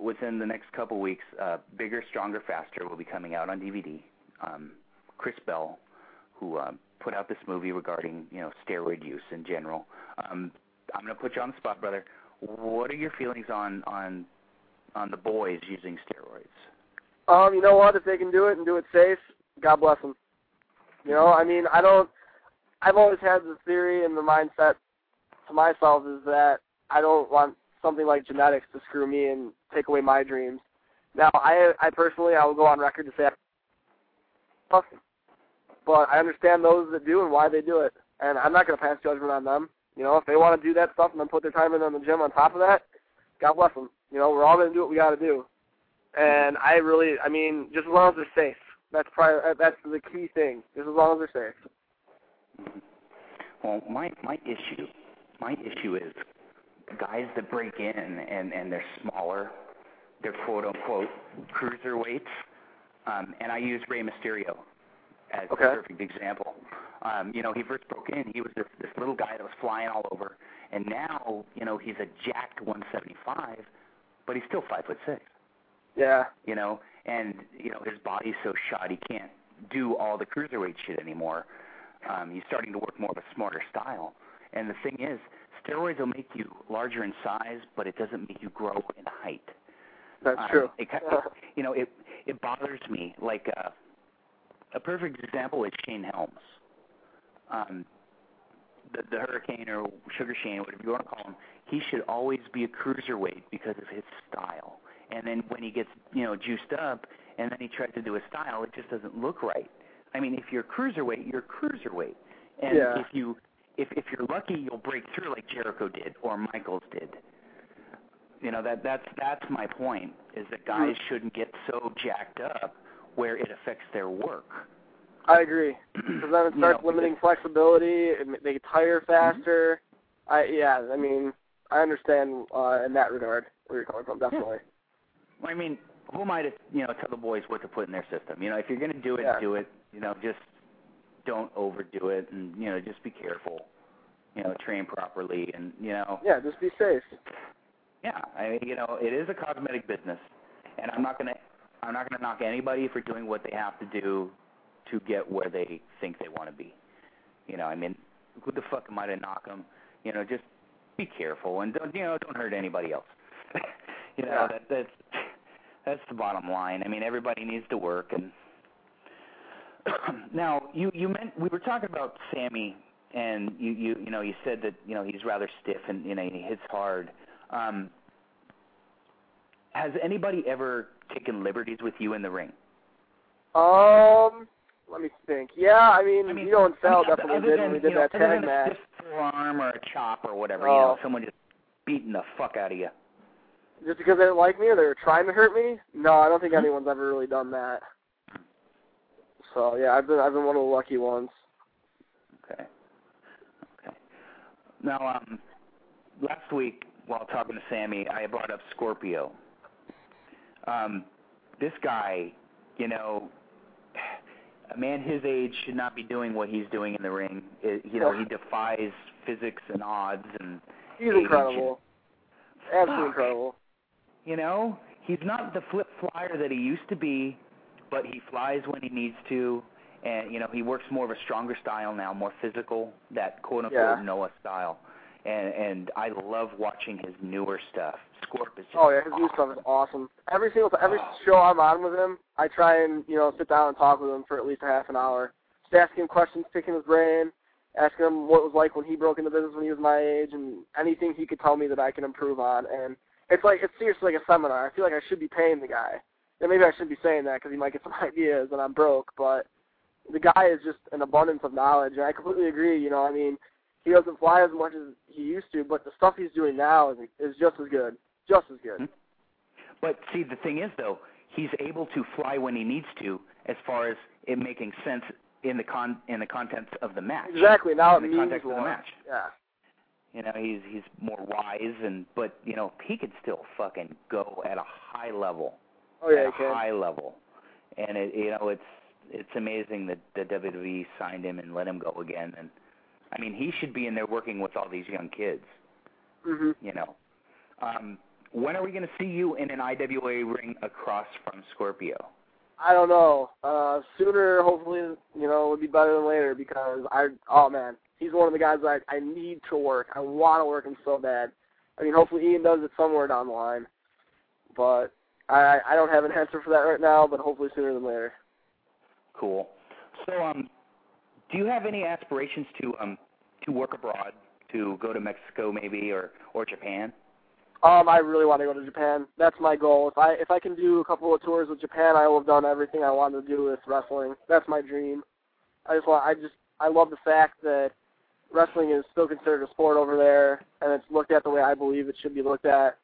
within the next couple weeks, uh, Bigger, Stronger, Faster will be coming out on DVD. Um, Chris Bell, who uh, put out this movie regarding you know steroid use in general. Um, I'm going to put you on the spot, brother. What are your feelings on on on the boys using steroids? Um, you know what? If they can do it and do it safe, God bless them. You know, I mean, I don't. I've always had the theory and the mindset to myself is that I don't want something like genetics to screw me and take away my dreams. Now, I, I personally, I will go on record to say, I but I understand those that do and why they do it, and I'm not going to pass judgment on them. You know, if they want to do that stuff and then put their time in on the gym on top of that, God bless them. You know, we're all going to do what we got to do. And I really, I mean, just as long as they're safe. That's probably that's the key thing. Just as long as they're safe. Well, my my issue, my issue is guys that break in and and they're smaller, they're quote unquote cruiserweights, um, and I use Rey Mysterio as Okay. a perfect example. Um, you know, he first broke in, he was this this little guy that was flying all over, and now you know he's a jacked 175, but he's still five foot six Yeah. you know, and you know his body's so shot he can't do all the cruiserweight shit anymore. Um, he's starting to work more of a smarter style. And the thing is, steroids will make you larger in size, but it doesn't make you grow in height. That's Um, true. It, ki- it, you know, it it bothers me. Like uh, a perfect example is Shane Helms. Um, the, the Hurricane or Sugar Shane, whatever you want to call him, he should always be a cruiserweight because of his style. And then when he gets, you know, juiced up, and then he tries to do a style, it just doesn't look right. I mean, if you're cruiserweight, you're cruiserweight. And Yeah. if you if if you're lucky, you'll break through like Jericho did or Michaels did. You know that that's that's my point is that guys shouldn't get so jacked up where it affects their work. I agree. Because then it You starts know, limiting flexibility. They tire faster. I yeah. I mean, I understand uh, in that regard where you're coming from. Definitely. Well, I mean, who am I to you know tell the boys what to put in their system? You know, if you're going to do it, Yeah. do it. You know, just don't overdo it, and you know, just be careful. You know, train properly, and you know, Yeah. Just be safe. yeah. I mean, you know, it is a cosmetic business, and I'm not gonna I'm not gonna knock anybody for doing what they have to do to get where they think they want to be. You know, I mean, who the fuck am I to knock them? You know, just be careful and don't you know don't hurt anybody else. you know, Yeah. that that's that's the bottom line. I mean, everybody needs to work and now you you meant we were talking about Sami and you you you know you said that you know he's rather stiff and you know he hits hard. Um, has anybody ever taken liberties with you in the ring? Um. Let me think. Yeah. I mean, I mean, you know, and Sal I mean, definitely did than, when we did you know, that tag match. a stiff forearm or a chop or whatever, you know, Oh. someone just beating the fuck out of you. Just because they didn't like me or they were trying to hurt me? No, I don't think Mhm. anyone's ever really done that. So yeah, I've been I've been one of the lucky ones. Okay. Okay. Now, um, last week while talking to Sami, I brought up Scorpio. Um, this guy, you know, a man his age should not be doing what he's doing in the ring. It, you know, he defies physics and odds, and He's age incredible. Absolutely Fuck. incredible. you know, he's not the flip flyer that he used to be, but he flies when he needs to. And you know he works more of a stronger style now, more physical, that quote unquote Yeah. Noah style, and and I love watching his newer stuff. Scorp Oh yeah, his new stuff is awesome. Every single every Oh. show I'm on with him, I try and you know sit down and talk with him for at least a half an hour, just asking him questions, picking his brain, asking him what it was like when he broke into business when he was my age, and anything he could tell me that I can improve on. And it's like it's seriously like a seminar. I feel like I should be paying the guy. And maybe I shouldn't be saying that because he might get some ideas and I'm broke, but the guy is just an abundance of knowledge, and I completely agree. You know, I mean, he doesn't fly as much as he used to, but the stuff he's doing now is is just as good, just as good. Hmm. But see, the thing is though, he's able to fly when he needs to, as far as it making sense in the con in the contents of the match. Exactly. Now in it the means context of the more. match. Yeah. You know, he's he's more wise and but you know, he could still fucking go at a high level. Oh yeah, at a can. high level. And it you know, it's it's amazing that the WWE signed him and let him go again and I mean, he should be in there working with all these young kids, Mhm. you know. Um when are we going to see you in an IWA ring across from Scorpio? I don't know. Uh sooner hopefully, you know, would be better than later because I oh man, he's one of the guys that I, I need to work. I want to work him so bad. I mean, hopefully Ian does it somewhere down the line. But I I don't have an answer for that right now, but hopefully sooner than later. Cool. So, um, do you have any aspirations to um to work abroad, to go to Mexico maybe or or Japan? Um, I really want to go to Japan. That's my goal. If I if I can do a couple of tours with Japan, I will have done everything I wanted to do with wrestling. That's my dream. I just want. I just. I love the fact that wrestling is still considered a sport over there, and it's looked at the way I believe it should be looked at.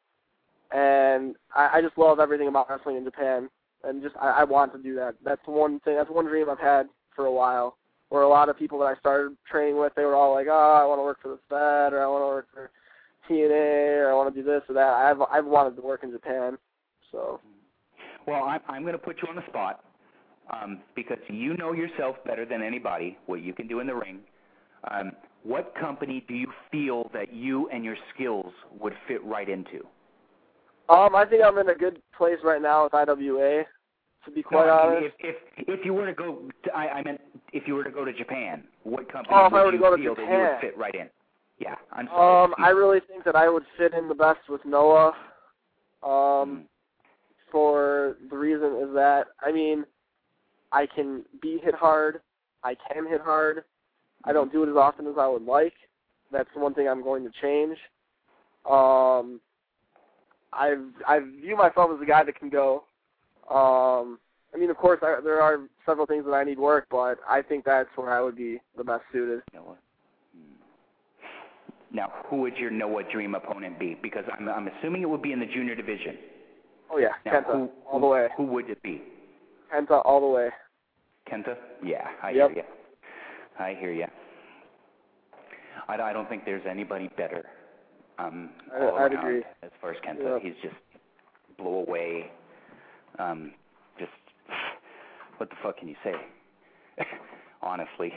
And I, I just love everything about wrestling in Japan, and just I, I want to do that. That's one thing. That's one dream I've had for a while. Where a lot of people that I started training with, they were all like, "Oh, I want to work for the Fed, or I want to work for TNA, or I want to do this or that." I've I've wanted to work in Japan, so Well, I'm I'm going to put you on the spot um, because you know yourself better than anybody what you can do in the ring. Um, what company do you feel that you and your skills would fit right into? um, I think I'm in a good place right now with IWA. To be quite no, I mean, honest, if if if you were to go, to, I, I meant if you were to go to Japan, what company Oh, would I were to you go to feel that you would fit right in? Yeah, I'm sorry. um, I really think that I would fit in the best with Noah. Um, for the reason is that I mean, I can be hit hard. I can hit hard. I don't do it as often as I would like. That's the one thing I'm going to change. Um, I I view myself as a guy that can go. Um, I mean, of course, I, there are several things that I need work, but I think that's where I would be the best suited. Hmm. Now, who would your Noah dream opponent be? Because I'm I'm assuming it would be in the junior division. Oh yeah, Now, Kenta, who, all the way. Who would it be? Kenta, all the way. Kenta? Yeah, I Yep. hear you. I hear you. I, I don't think there's anybody better. Um, I- all I'd around agree. As far as Kenta, Yep. he's just blow away. Um, just what the fuck can you say? Honestly,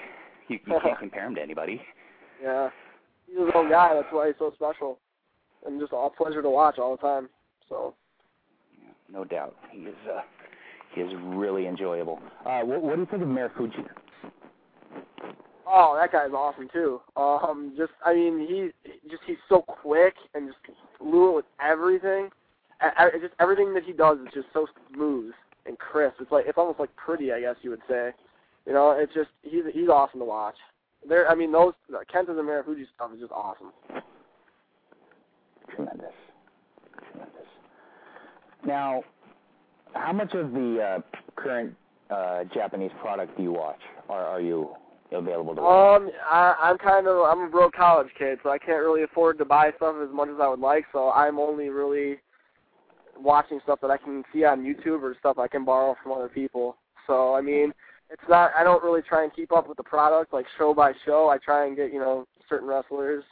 you, you can't compare him to anybody. Yeah, he's his own guy. That's why he's so special, and just a pleasure to watch all the time. So yeah, No doubt, he is. Uh, he is really enjoyable. Uh, what, what do you think of Marufuji? Oh, that guy's awesome too. Um, just I mean, he just he's so quick and just fluent with everything. I, I, just everything that he does is just so smooth and crisp. It's like it's almost like pretty, I guess you would say. You know, it's just he's he's awesome to watch. There, I mean, those Kenta's and Marufuji stuff is just awesome. Tremendous. Tremendous. Now, how much of the uh, current uh, Japanese product do you watch? Or are you available to watch? Um, I, I'm kind of I'm a broke college kid, so I can't really afford to buy stuff as much as I would like. So I'm only really watching stuff that I can see on YouTube or stuff I can borrow from other people. So I mean, it's not I don't really try and keep up with the product like show by show. I try and get you know certain wrestlers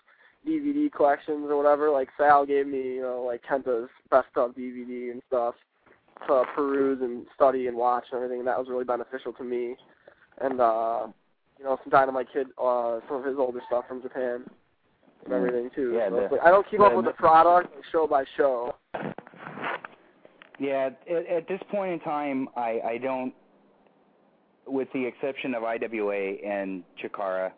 DVD collections or whatever. Like Sal gave me you know like Kenta's best of DVD and stuff to peruse and study and watch and everything. And that was really beneficial to me. And uh you know, some Dynamite Kid, uh, some of his older stuff from Japan and everything too. Yeah, so the- like, I don't keep up with the product like, show by show. Yeah, at, at this point in time, I, I don't, with the exception of IWA and Chikara,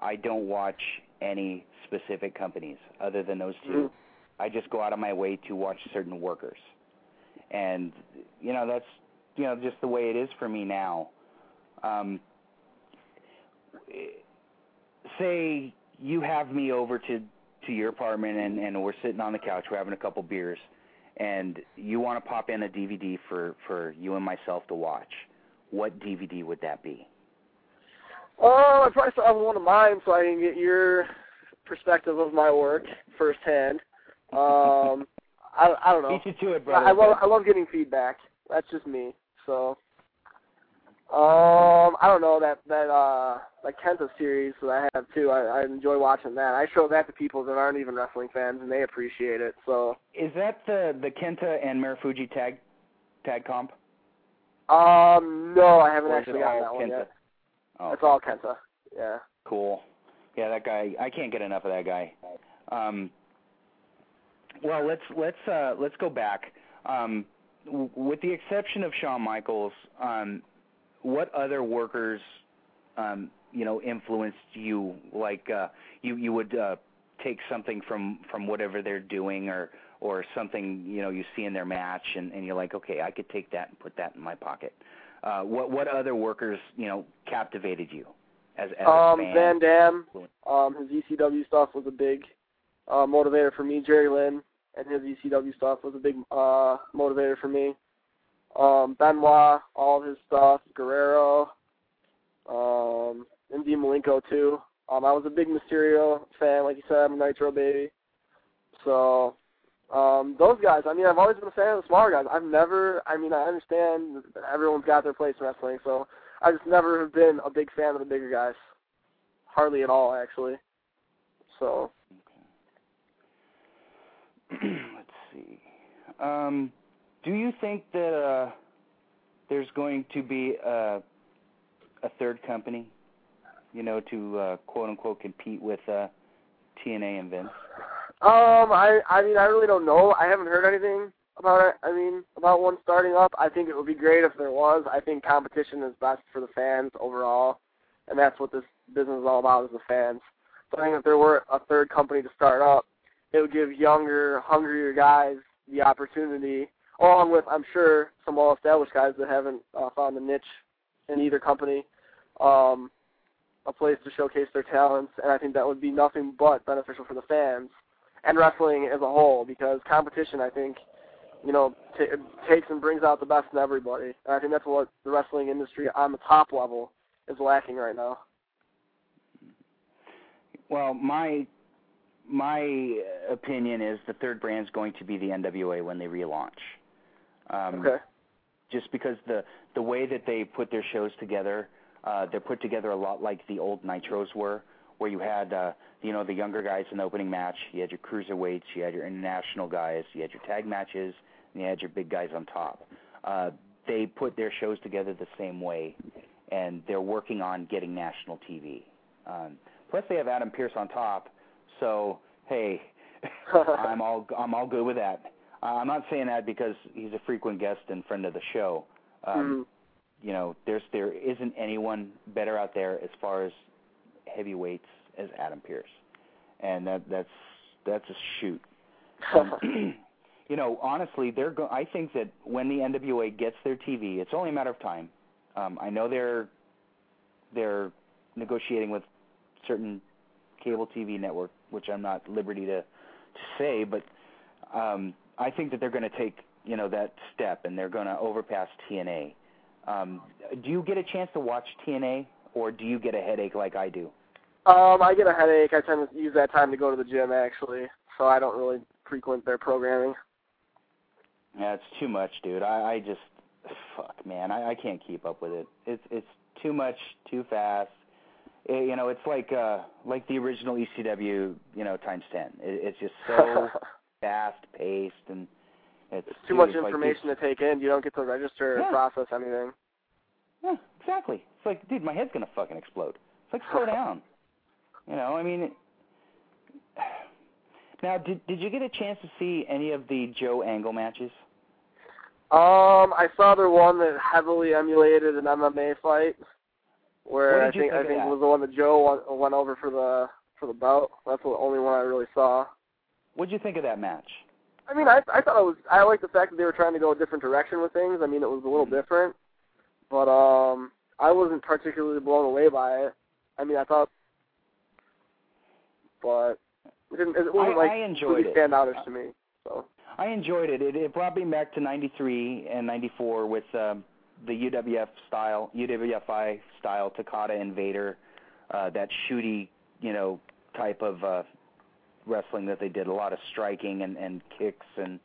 I don't watch any specific companies other than those 2 Mhm. I just go out of my way to watch certain workers, and you know that's you know just the way it is for me now. Um, say you have me over to to your apartment and and we're sitting on the couch, we're having a couple beers and you want to pop in a DVD for for you and myself to watch, what DVD would that be? Oh, I probably still have one of mine so I can get your perspective of my work firsthand. Um, I I don't know. Beat you to it, brother. I love I love getting feedback. That's just me. So, um, I don't know that that uh that Kenta series that I have too. I, I enjoy watching that. I show that to people that aren't even wrestling fans, and they appreciate it. So, Is that the the Kenta and Marufuji tag tag comp? um, no, I haven't Or is it actually gotten that one yet. Oh, It's all Kenta. Yeah. cool. Yeah, that guy. I can't get enough of that guy. Um, well, let's let's uh, let's go back. Um, w- with the exception of Shawn Michaels, um, what other workers, um, you know, influenced you? Like uh, you you would uh, take something from from whatever they're doing, or or something you know you see in their match, and, and you're like, okay, I could take that and put that in my pocket. Uh, what what other workers you know captivated you as as a Um? Van Dam, um, his ECW stuff was a big uh, motivator for me. Jerry Lynn and his ECW stuff was a big uh, motivator for me. Um, Benoit, all of his stuff, Guerrero, um, Dean Malenko too. Um, I was a big Mysterio fan, like you said, I'm a Nitro baby. So um, those guys, I mean, I've always been a fan of the smaller guys. I've never, I mean, I understand everyone's got their place in wrestling, so I just never have been a big fan of the bigger guys. Hardly at all, actually. So, Let's see. Um, do you think that uh, there's going to be a, a third company, you know, to uh, quote unquote compete with uh, TNA and Vince? um, I, I mean, I really don't know. I haven't heard anything about it. I mean, about one starting up. I think it would be great if there was. I think competition is best for the fans overall, and that's what this business is all about is the fans. So I think if there were a third company to start up, it would give younger, hungrier guys the opportunity, along with, I'm sure, some well-established guys that haven't uh, found a niche in either company, um, a place to showcase their talents, and I think that would be nothing but beneficial for the fans and wrestling as a whole because competition, I think, you know, t- takes and brings out the best in everybody. And I think that's what the wrestling industry on the top level is lacking right now. Well, my my opinion is the third brand is going to be the NWA when they relaunch. Um, Okay. just because the the way that they put their shows together, uh, they're put together a lot like the old Nitros were, where you had uh, you know the younger guys in the opening match, you had your cruiserweights, you had your international guys, you had your tag matches, and you had your big guys on top. Uh, they put their shows together the same way, and they're working on getting national TV. Um, plus, they have Adam Pearce on top, so hey, I'm all I'm all good with that. Uh, I'm not saying that because he's a frequent guest and friend of the show. Um, Mhm. You know, there's there isn't anyone better out there as far as heavyweights as Adam Pearce, and that that's that's a shoot. Um, you know, honestly, they're go- I think that when the NWA gets their TV, it's only a matter of time. Um, I know they're they're negotiating with certain cable TV network, which I'm not at liberty to to say, but um, I think that they're going to take you know that step and they're going to overpass TNA. Um, do you get a chance to watch TNA, or do you get a headache like I do? um, I get a headache. I tend to use that time to go to the gym actually, so I don't really frequent their programming. Yeah, it's too much, dude. I, I just fuck, man. I, I can't keep up with it. It's it's too much, too fast. It, you know, it's like uh like the original ECW, you know, times ten. It, it's just so fast paced and it's It's too much it's like, information to take in. You don't get to register or process anything. Yeah, exactly. It's like, dude, my head's gonna fucking explode. It's like, slow down. You know, I mean. Now, did did you get a chance to see any of the Joe Angle matches? Um, I saw the one that heavily emulated an MMA fight, where I you think I think think it was the one that Joe went, went over for the for the belt. That's the only one I really saw. What'd you think of that match? I mean, I I thought it was I like the fact that they were trying to go a different direction with things. I mean, it was a little Mhm. different, but um, I wasn't particularly blown away by it. I mean, I thought, but it didn't. It wasn't I- like I enjoyed really it. standoutish to me. So I enjoyed it. It, it brought me back to '93 and '94 with um, the UWF style, UWFI style Takata and Vader, uh, that shooty, you know, type of uh, wrestling that they did. A lot of striking and, and kicks and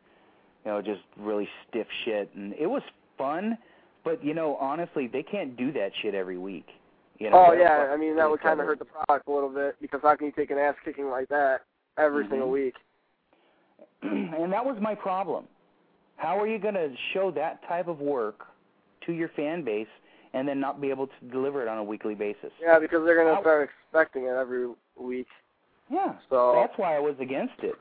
you know, just really stiff shit, and it was fun. But you know, honestly, they can't do that shit every week. You know, oh yeah, I mean that would kind of hurt the product a little bit because how can you take an ass kicking like that every Mhm. single week? and that was my problem. How are you going to show that type of work to your fan base and then not be able to deliver it on a weekly basis? Yeah, because they're gonna start expecting it every week. Yeah. So That's why I was against it.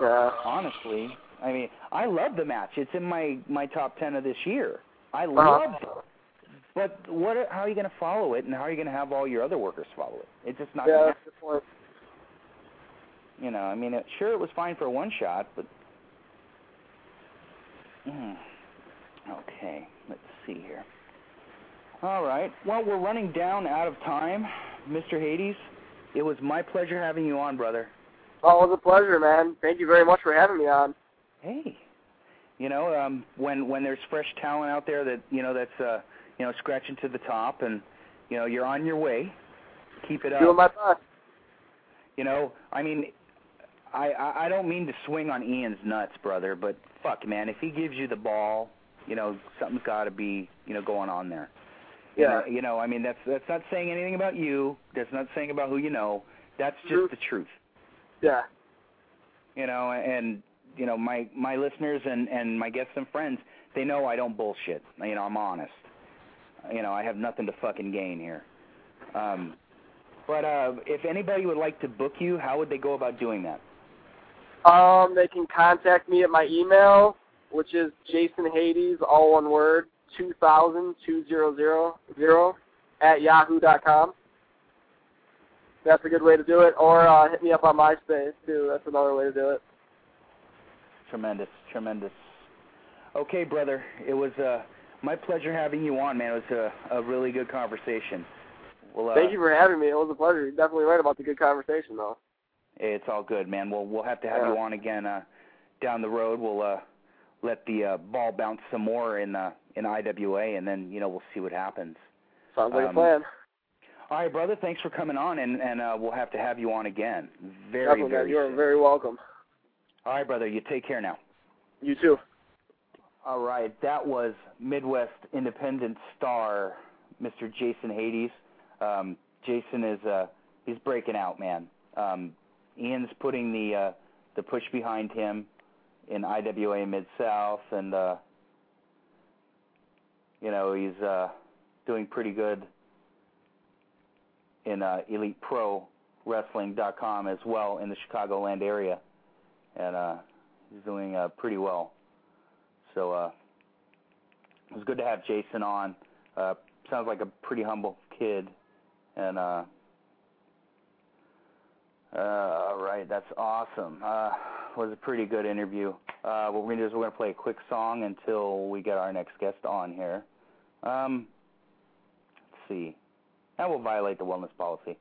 yeah, Honestly, I mean, I love the match. It's in my my top ten of this year. I Uh-huh. it. But what? How are you going to follow it, and how are you going to have all your other workers follow it? It's just not. yeah, that's the point. You know, I mean, it, sure, it was fine for one shot, but. Hmm. Okay, let's see here. All right. Well, we're running down out of time, Mr. Hades. It was my pleasure having you on, brother. Oh, it was a pleasure, man. Thank you very much for having me on. Hey, you know, um, when when there's fresh talent out there that you know that's uh, you know scratching to the top, and you know you're on your way. Keep it up. Doing my best. You know, I mean, I, I I don't mean to swing on Ian's nuts, brother, but fuck, man, if he gives you the ball, you know, something's got to be, you know, going on there. Yeah. you know, I mean, that's that's not saying anything about you. That's not saying about who you know. That's just the truth. Yeah. You know, and you know, my my listeners and and my guests and friends, they know I don't bullshit. You know, I'm honest. You know, I have nothing to fucking gain here. Um, but uh, if anybody would like to book you, how would they go about doing that? Um, they can contact me at my email, which is Jason Hades, all one word, two thousand two zero zero zero at yahoo dot com. That's a good way to do it. Or uh, hit me up on MySpace too. That's another way to do it. Tremendous, tremendous. Okay, brother, it was uh, my pleasure having you on, man. It was a, a really good conversation. Well, uh, Thank you for having me. It was a pleasure. You're definitely right about the good conversation, though. It's all good, man. We'll we'll have to have Yeah. you on again uh, down the road. We'll uh, let the uh, ball bounce some more in uh, in IWA, and then you know we'll see what happens. Sounds like Um, a plan. All right, brother. Thanks for coming on, and and uh, we'll have to have you on again. Very Definitely, very. You are soon. very welcome. All right, brother. You take care now. You too. All right, that was Midwest Independent star, Mr. Jason Hades. Um, Jason is uh, he's breaking out, man. Um, Ian's putting the uh, the push behind him in IWA Mid South, and uh, you know he's uh, doing pretty good in uh, Elite Pro Wrestling.com as well in the Chicagoland area, and uh, he's doing uh, pretty well. So uh, it was good to have Jason on. Uh, sounds like a pretty humble kid, and uh, uh, all right, that's awesome. Uh, was a pretty good interview. Uh, what we're gonna do is we're gonna play a quick song until we get our next guest on here. Um, let's see. That will violate the wellness policy.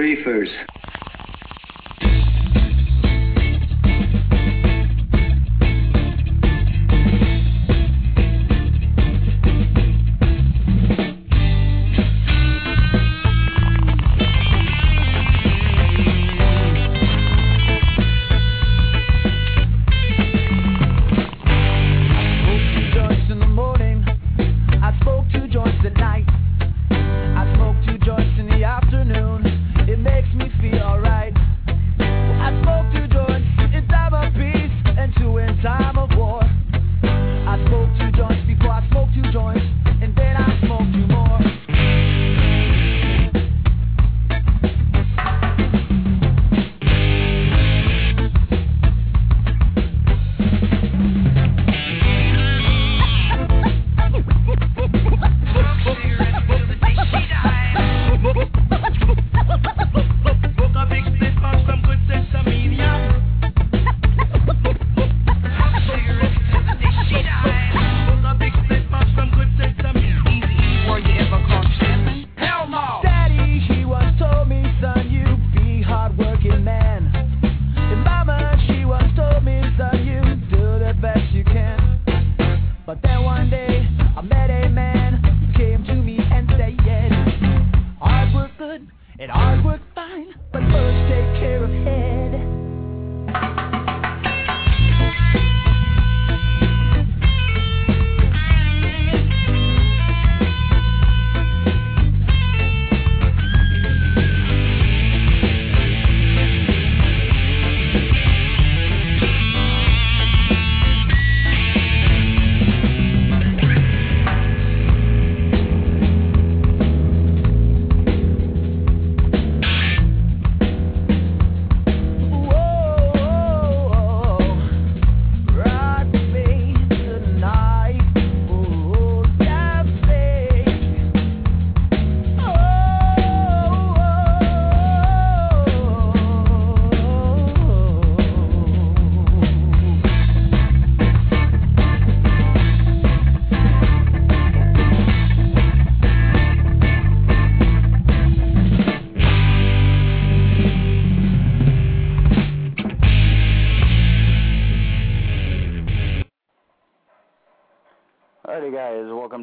Reefers.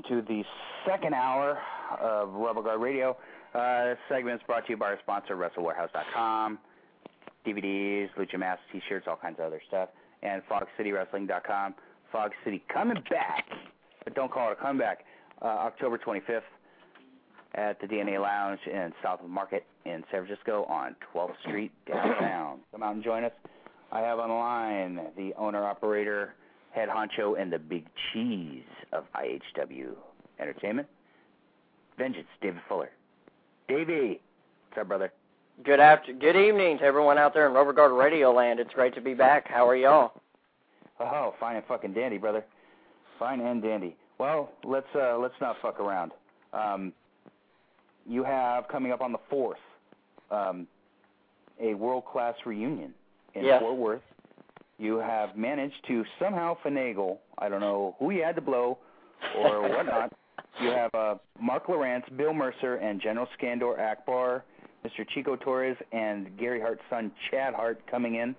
To the second hour of Rubber Guard Radio. Uh, segment is brought to you by our sponsor, WrestleWarehouse.com, DVDs, Lucha Masks, T-shirts, all kinds of other stuff, and FogCityWrestling.com. Fog City coming back, but don't call it a comeback. Uh, October 25th at the DNA Lounge in South of Market in San Francisco on 12th Street downtown. Come out and join us. I have on the line the owner, operator, head honcho, and the big cheese of IHW Entertainment, Vengeance, David Fuller. Davey, what's up, brother? Good after, good evening to everyone out there in Rubber Guard Radio Land. It's great to be back. How are y'all? Oh, fine and fucking dandy, brother. Fine and dandy. Well, let's uh let's not fuck around. Um, you have coming up on the fourth um, a world class reunion in Yes. Fort Worth. You have managed to somehow finagle. I don't know who you had to blow or whatnot. You have uh, Marc Lowrance, Bill Mercer, and General Skandor Akbar, Mr. Chico Torres, and Gary Hart's son Chad Hart coming in.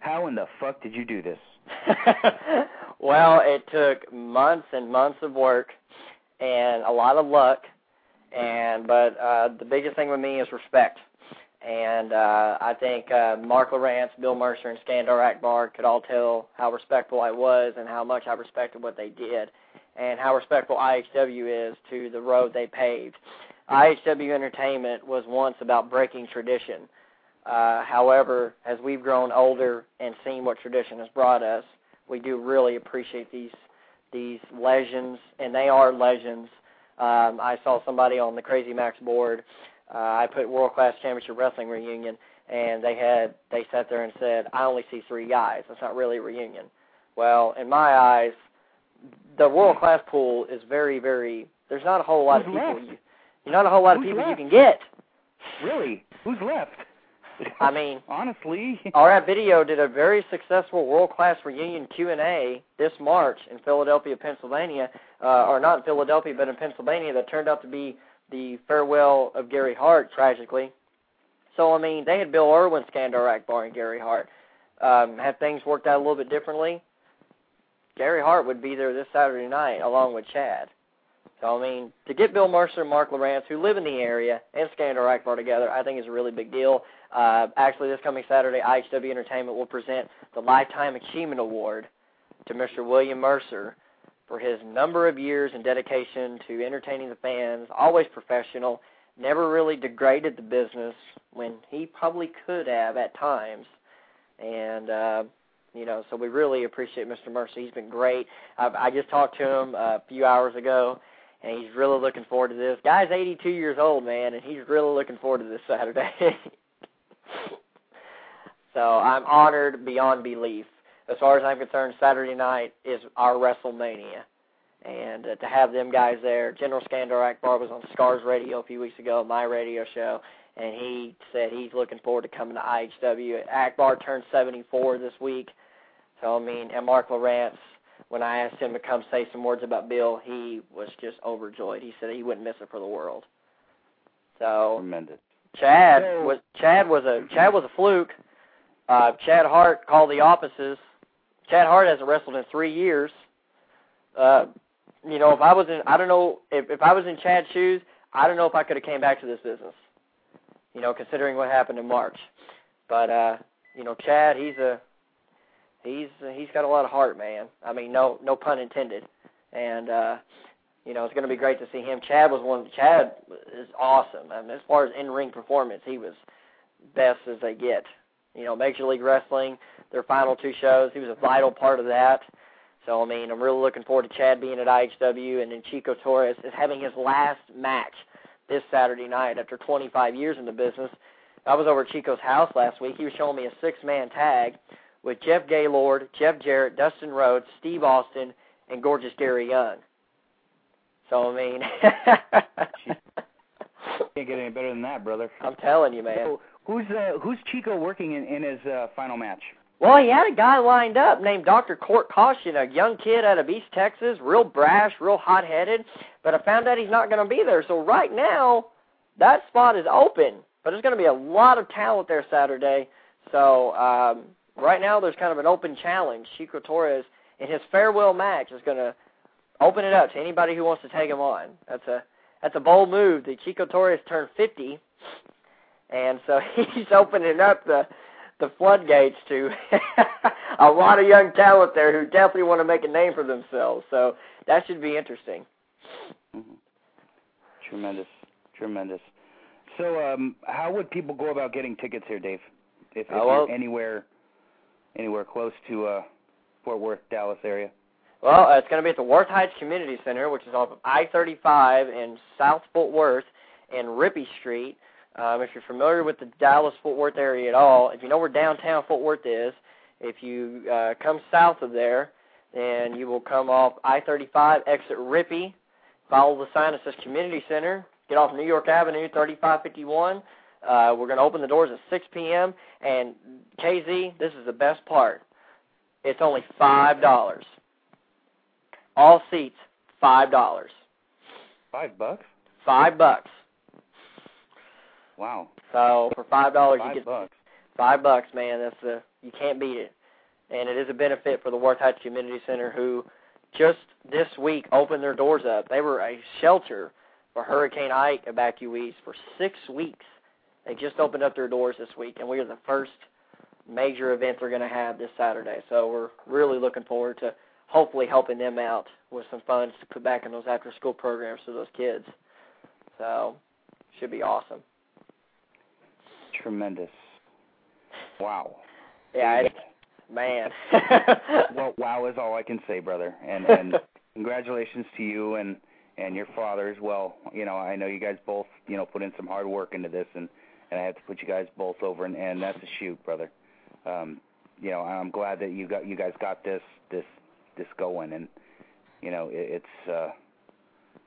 How in the fuck did you do this? well, it took months and months of work and a lot of luck and but uh the biggest thing with me is respect. And uh I think uh Marc Lowrance, Bill Mercer and Skandor Akbar could all tell how respectful I was and how much I respected what they did and how respectful IHW is to the road they paved. IHW Entertainment was once about breaking tradition. Uh, however, as we've grown older and seen what tradition has brought us, we do really appreciate these these legends, and they are legends. Um, I saw somebody on the Crazy Max board. Uh, I put World Class Championship Wrestling reunion, and they had they sat there and said, "I only see three guys. That's not really a reunion." Well, in my eyes, the World Class pool is very, very. There's not a whole lot Who's of people. left? You, you're not a whole lot of Who's people you can get. Really? Who's left? I mean, honestly. RF Video did a very successful world class reunion Q and A this March in Philadelphia, Pennsylvania, uh, or not in Philadelphia, but in Pennsylvania. That turned out to be the farewell of Gary Hart, tragically. So I mean, they had Bill Irwin, Skandor Akbar, and Gary Hart. Um, had things worked out a little bit differently, Gary Hart would be there this Saturday night along with Chad. So I mean, to get Bill Mercer and Marc Lowrance, who live in the area, and Skandor Akbar together, I think is a really big deal. Uh, actually, this coming Saturday, IHW Entertainment will present the Lifetime Achievement Award to Mr. William Mercer for his number of years and dedication to entertaining the fans, always professional, never really degraded the business when he probably could have at times. And, uh, you know, so we really appreciate Mr. Mercer. He's been great. I, I just talked to him a few hours ago, and he's really looking forward to this. Guy's 82 years old, man, and he's really looking forward to this Saturday. so I'm honored beyond belief. As far as I'm concerned, Saturday night is our WrestleMania. And uh, to have them guys there, General Skandor Akbar was on Scars Radio a few weeks ago, my radio show, and he said he's looking forward to coming to IHW. Akbar turned 74 this week, so I mean, and Marc Lowrance, when I asked him to come say some words about Bill, he was just overjoyed. He said he wouldn't miss it for the world. So Tremendous. Chad was Chad was a Chad was a fluke. Uh, Chad Hart called the offices. Chad Hart hasn't wrestled in three years. Uh, you know, if I was in, I don't know if if I was in Chad's shoes, I don't know if I could have came back to this business. You know, considering what happened in March. But uh, you know, Chad, he's a he's he's got a lot of heart, man. I mean, no no pun intended. And uh, you know, it's going to be great to see him. Chad was one. Chad is awesome. I mean, as far as in-ring performance, he was best as they get. You know, Major League Wrestling, their final two shows, he was a vital part of that. So I mean, I'm really looking forward to Chad being at IHW, and then Chico Torres is having his last match this Saturday night after 25 years in the business. I was over at Chico's house last week. He was showing me a six-man tag with Jeff Gaylord, Jeff Jarrett, Dustin Rhodes, Steve Austin, and gorgeous Gary Young. So I mean, Can't get any better than that, brother. I'm telling you, man. So, who's uh, who's Chico working in in his uh, final match? Well, he had a guy lined up named Dr. Court Caution, a young kid out of East Texas, real brash, real hot-headed, but I found out he's not going to be there. So right now, that spot is open, but there's going to be a lot of talent there Saturday. So um, right now, there's kind of an open challenge. Chico Torres, in his farewell match, is going to open it up to anybody who wants to take him on. That's a that's a bold move. The Chico Torres turned 50, and so he's opening up the the floodgates to a lot of young talent there who definitely want to make a name for themselves. So that should be interesting. Mm-hmm. Tremendous, tremendous. So, um, how would people go about getting tickets here, Dave? If, if Uh, well- you're anywhere, anywhere close to uh, Fort Worth, Dallas area. Well, uh, it's going to be at the Worth Heights Community Center, which is off of I-35 in South Fort Worth and Ripy Street. Um, if you're familiar with the Dallas Fort Worth area at all, if you know where downtown Fort Worth is, if you uh, come south of there, then you will come off I-35, exit Ripy, follow the sign that says Community Center, get off New York Avenue, 3551. Uh, we're going to open the doors at 6 p.m. And KZ, this is the best part. It's only five dollars. All seats, five dollars. Five bucks. Five bucks. Wow. So for five dollars, you Five get bucks. five bucks, man. That's the you can't beat it. And it is a benefit for the Worth Heights Community Center, who just this week opened their doors up. They were a shelter for Hurricane Ike evacuees for six weeks. They just opened up their doors this week, and we are the first major event they're going to have this Saturday. So we're really looking forward to hopefully helping them out with some funds to put back in those after-school programs for those kids. So should be awesome. Tremendous. Wow. Yeah, it's, man. well, wow is all I can say, brother. And and congratulations to you and and your father as well. You know, I know you guys both, you know, put in some hard work into this, and and I have to put you guys both over, and and that's a shoot, brother. Um, you know, I'm glad that you got you guys got this this this going, and you know, it, it's uh,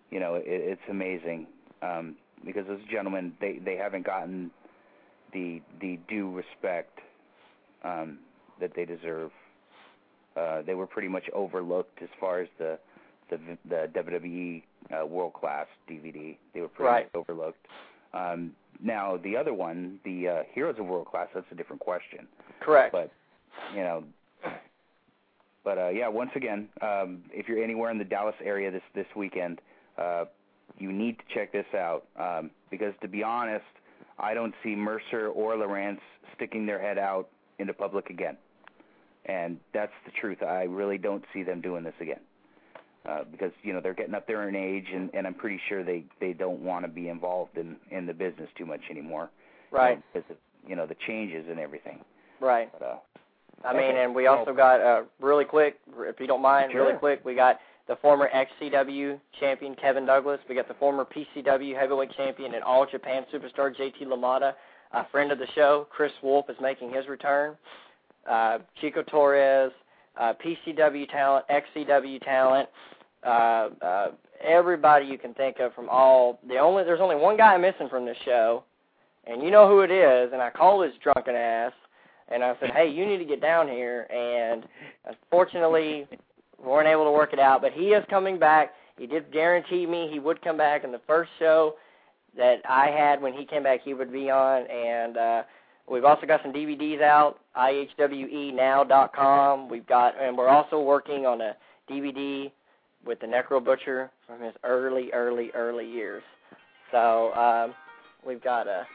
you know, it, it's amazing um, because those gentlemen they they haven't gotten the the due respect um, that they deserve. Uh, they were pretty much overlooked as far as the the, the WWE uh, World Class DVD. They were pretty Right. much overlooked. Um, now the other one, the uh, Heroes of World Class, that's a different question. Correct. But you know, but uh, yeah, once again, um, if you're anywhere in the Dallas area this this weekend, uh, you need to check this out um, because to be honest, I don't see Mercer or Lowrance sticking their head out into public again, and that's the truth. I really don't see them doing this again. Uh, because you know they're getting up there in age, and, and I'm pretty sure they they don't want to be involved in in the business too much anymore. you know, right. because of you know the changes and everything. Right. But uh, I mean, and we also got uh, really quick, if you don't mind, really quick. We got the former XCW champion Kevin Douglas. We got the former PCW heavyweight champion and All Japan superstar JT Lamada. A friend of the show, Chris Wolf, is making his return. Uh, Chico Torres, uh, PCW talent, XCW talent, uh, uh, everybody you can think of from all. The only there's only one guy missing from this show, and you know who it is. And I called his drunken ass, and I said, "Hey, you need to get down here." And unfortunately, we weren't able to work it out. But he is coming back. He did guarantee me he would come back in the first show that I had when he came back. He would be on, and uh, we've also got some DVDs out. IHWEnow.com. We've got, and we're also working on a DVD with the Necro Butcher from his early, early, early years. So um, we've got a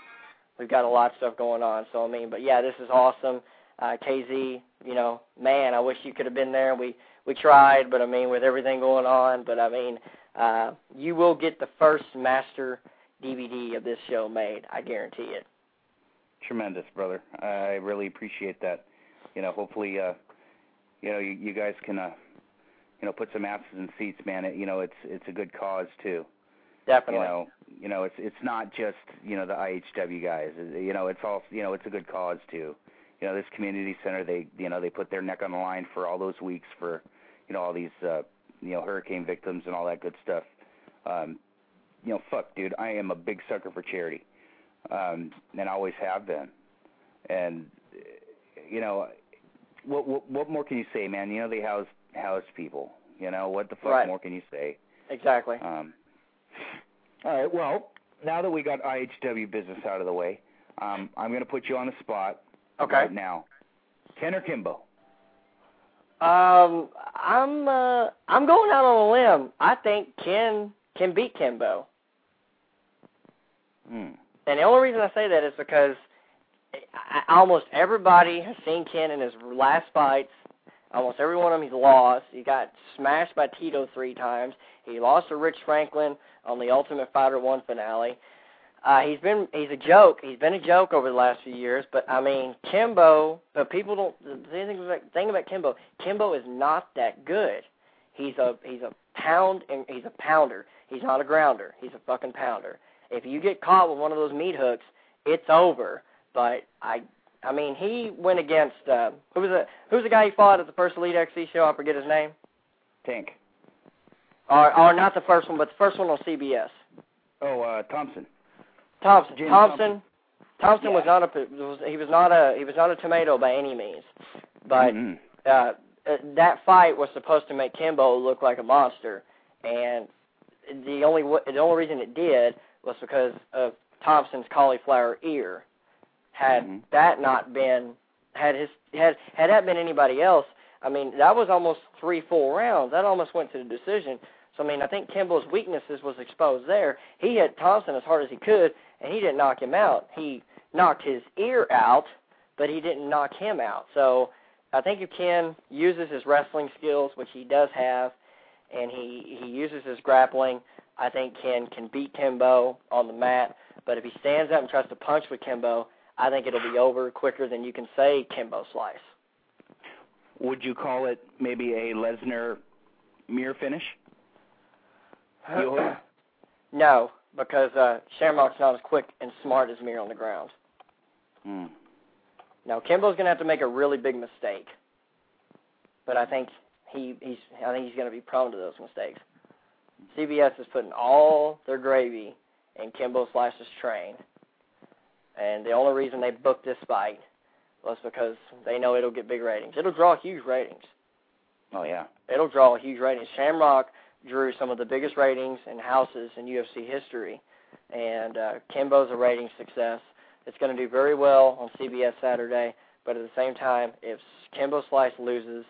we've got a lot of stuff going on. So I mean, but yeah, this is awesome. Uh, KZ, you know, man, I wish you could have been there. We we tried, but I mean, with everything going on, but I mean, uh, you will get the first master DVD of this show made. I guarantee it. Tremendous, brother. I really appreciate that. You know, hopefully, uh, you know, you, you guys can, uh, you know, put some asses in seats, man. It, you know, it's it's a good cause too. Definitely. You know, you know, it's it's not just you know the IHW guys. You know, it's all you know, it's a good cause too. You know, this community center, they you know they put their neck on the line for all those weeks for, you know, all these uh, you know hurricane victims and all that good stuff. Um, you know, fuck, dude, I am a big sucker for charity, um, and always have been. And you know, what what what more can you say, man? You know, they house house people. You know, what the fuck Right. more can you say? Exactly. Um, all right. Well, now that we got IHW business out of the way, um, I'm going to put you on the spot Okay. right now. Ken or Kimbo? Um, I'm uh, I'm going out on a limb. I think Ken can beat Kimbo. Hmm. And the only reason I say that is because almost everybody has seen Ken in his last fights. Almost every one of them he's lost. He got smashed by Tito three times. He lost to Rich Franklin on the Ultimate Fighter one finale. Uh, he's been he's a joke. He's been a joke over the last few years. But I mean, Kimbo. But people don't. The thing about, thing about Kimbo, Kimbo is not that good. He's a he's a pound and he's a pounder. He's not a grounder. He's a fucking pounder. If you get caught with one of those meat hooks, it's over. But I I mean, he went against uh, who was the who's the guy he fought at the first Elite XC show? I forget his name. Tank. Or or not the first one, but the first one on CBS. Oh, uh, Thompson. Thompson. James Thompson. Thompson. Thompson was not a was, he was not a he was not a tomato by any means, but Mhm. uh, uh, that fight was supposed to make Kimbo look like a monster, and the only the only reason it did was because of Thompson's cauliflower ear. Had Mhm. that not been had his had had that been anybody else, I mean that was almost three full rounds. That almost went to the decision. So I mean I think Kimbo's weaknesses was exposed there. He hit Thompson as hard as he could, and he didn't knock him out. He knocked his ear out, but he didn't knock him out. So I think if Ken uses his wrestling skills, which he does have, and he he uses his grappling, I think Ken can beat Kimbo on the mat. But if he stands up and tries to punch with Kimbo, I think it'll be over quicker than you can say Kimbo slice. Would you call it maybe a Lesnar mirror finish? No, because uh, Shamrock's not as quick and smart as Mir on the ground. Hmm. Now Kimbo's going to have to make a really big mistake, but I think he he's I think he's going to be prone to those mistakes. CBS is putting all their gravy in Kimbo Slice's train, and the only reason they booked this fight was because they know it'll get big ratings. It'll draw huge ratings. Oh yeah. It'll draw huge ratings. Shamrock drew some of the biggest ratings in houses in UFC history, and uh, Kimbo's a rating success. It's going to do very well on CBS Saturday, but at the same time, if Kimbo Slice loses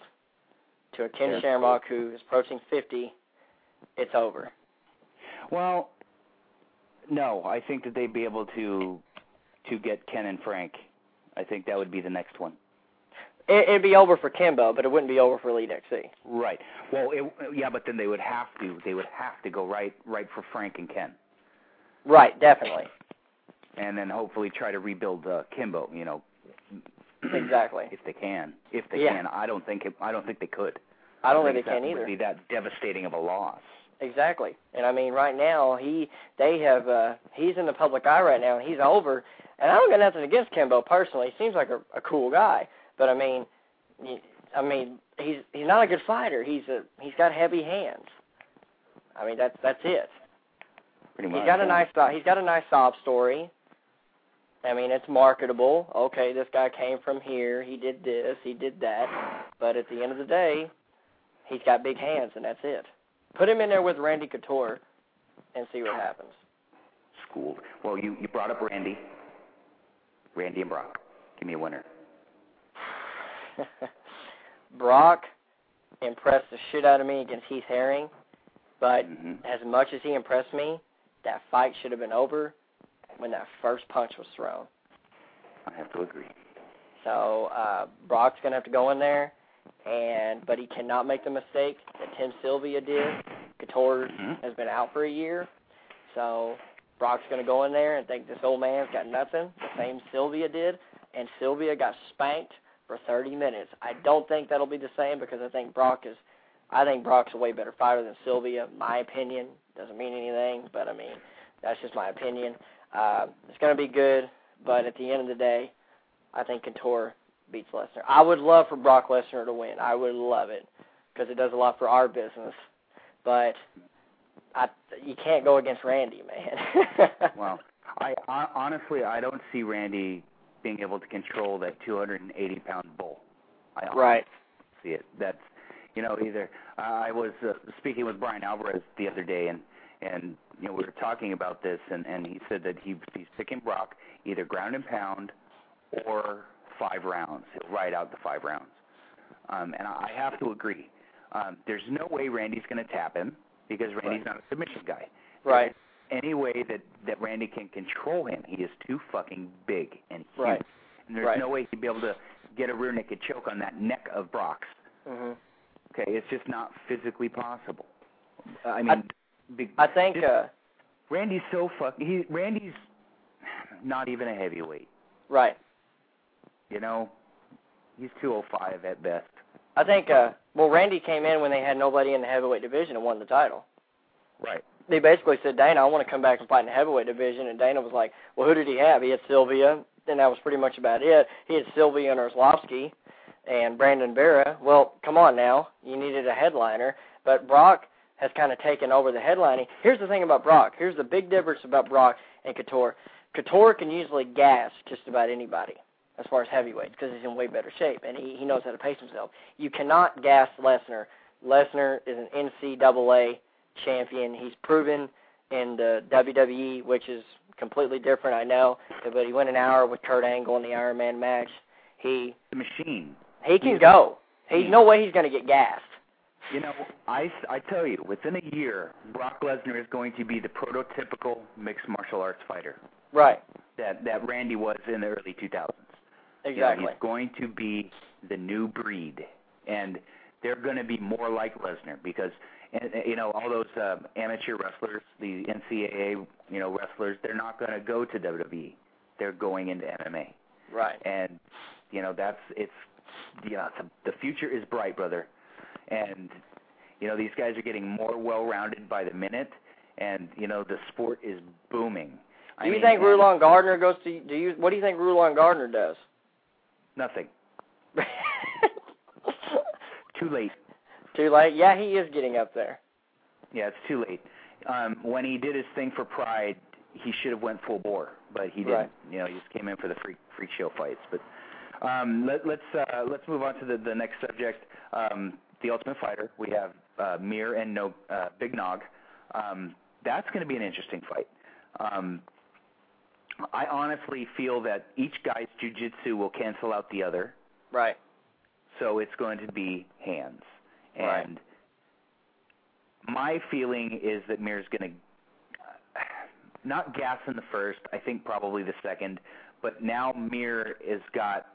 to a Ken Yeah. Shamrock who is approaching 50, it's over. Well, no, I think that they'd be able to to get Ken and Frank. I think that would be the next one. It, it'd be over for Kimbo, but it wouldn't be over for Elite XC. Right. Well, it, yeah, but then they would have to they would have to go right right for Frank and Ken, Right, definitely. and then hopefully try to rebuild uh, Kimbo. You know, Exactly. if they can. If they Yeah. can, I don't think it, I don't think they could. I don't think think they can either. Would be that devastating of a loss. Exactly. And I mean, right now he they have uh he's in the public eye right now. and He's over, and I don't got nothing against Kimbo personally. He seems like a, a cool guy, but I mean, I mean, he's he's not a good fighter. He's a he's got heavy hands. I mean, that's that's it. Pretty much. He's got a nice uh, he's got a nice sob story. I mean, it's marketable. Okay, this guy came from here. He did this. He did that. But at the end of the day, he's got big hands, and that's it. Put him in there with Randy Couture, and see what happens. schooled. Well, you you brought up Randy. Randy and Brock. Give me a winner. Brock impressed the shit out of me against Heath Herring, but hmm as much as he impressed me, that fight should have been over when that first punch was thrown. I have to agree. So uh, Brock's gonna have to go in there, and but he cannot make the mistake that Tim Sylvia did. Couture Mhm. has been out for a year, so Brock's gonna go in there and think this old man's got nothing, the same Sylvia did, and Sylvia got spanked for 30 minutes. I don't think that'll be the same because I think Brock is, I think Brock's a way better fighter than Sylvia. My opinion doesn't mean anything, but I mean that's just my opinion. Uh, it's gonna be good, but at the end of the day, I think Couture beats Lesnar. I would love for Brock Lesnar to win. I would love it because it does a lot for our business. But I, you can't go against Randy, man. Well, I, I honestly I don't see Randy being able to control that 280 pound bull. I honestly right. see it. That's you know either uh, I was uh, speaking with Bryan Alvarez the other day and and you know we were talking about this and and he said that he he's picking Brock either ground and pound or five rounds. He'll ride out the five rounds. Um, and I I have to agree. Um, there's no way Randy's going to tap him because Randy's not a submission guy. Right. Any way that that Randy can control him, he is too fucking big and huge. Right. And there's Right. no way he'd be able to get a rear naked choke on that neck of Brock's. Mhm. Okay, it's just not physically possible. I mean, big, I think just- uh Randy's so fuck. He Randy's not even a heavyweight. right. You know, he's 205 at best. I think uh well Randy came in when they had nobody in the heavyweight division and won the title. Right. They basically said, Dana, I want to come back and fight in the heavyweight division and Dana was like, Well who did he have? He had Sylvia and that was pretty much about it. He had Sylvia and Arlovski and Brandon Vera. Well, come on now. You needed a headliner. But Brock has kind of taken over the headlining. Here's the thing about Brock. Here's the big difference about Brock and Couture. Couture can usually gas just about anybody as far as heavyweights because he's in way better shape and he, he knows how to pace himself. You cannot gas Lesnar. Lesnar is an NCAA champion. He's proven in the WWE, which is completely different, I know. But he went an hour with Kurt Angle in the Iron Man match. He The machine. he can go. He's no way he's going to get gassed. You know, I, I tell you, within a year, Brock Lesnar is going to be the prototypical mixed martial arts fighter Right. that that Randy was in the early 2000s. You know, Exactly. he's going to be the new breed, and they're going to be more like Lesnar because, and, you know, all those uh, amateur wrestlers, the NCAA, you know, wrestlers, they're not going to go to WWE. They're going into MMA, Right. and you know that's it's yeah, the, the future is bright, brother, and you know these guys are getting more well-rounded by the minute, and you know the sport is booming. Do you mean, think Rulon Gardner goes to? Do you? What do you think Rulon Gardner does? Nothing. Too late. Too late. Yeah, he is getting up there. Yeah, it's too late. Um, when he did his thing for Pride, he should have went full bore, but he didn't. Right. You know, he just came in for the freak freak show fights. But um, let, let's uh, let's move on to the the next subject. Um, the Ultimate Fighter. We have uh, Mir and no uh, Big Nog. Um, that's going to be an interesting fight. Um, I honestly feel that each guy's jujitsu will cancel out the other. Right. so it's going to be hands. Right. And my feeling is that Mir's going to not gas in the first, I think probably the second, but now Mir has got,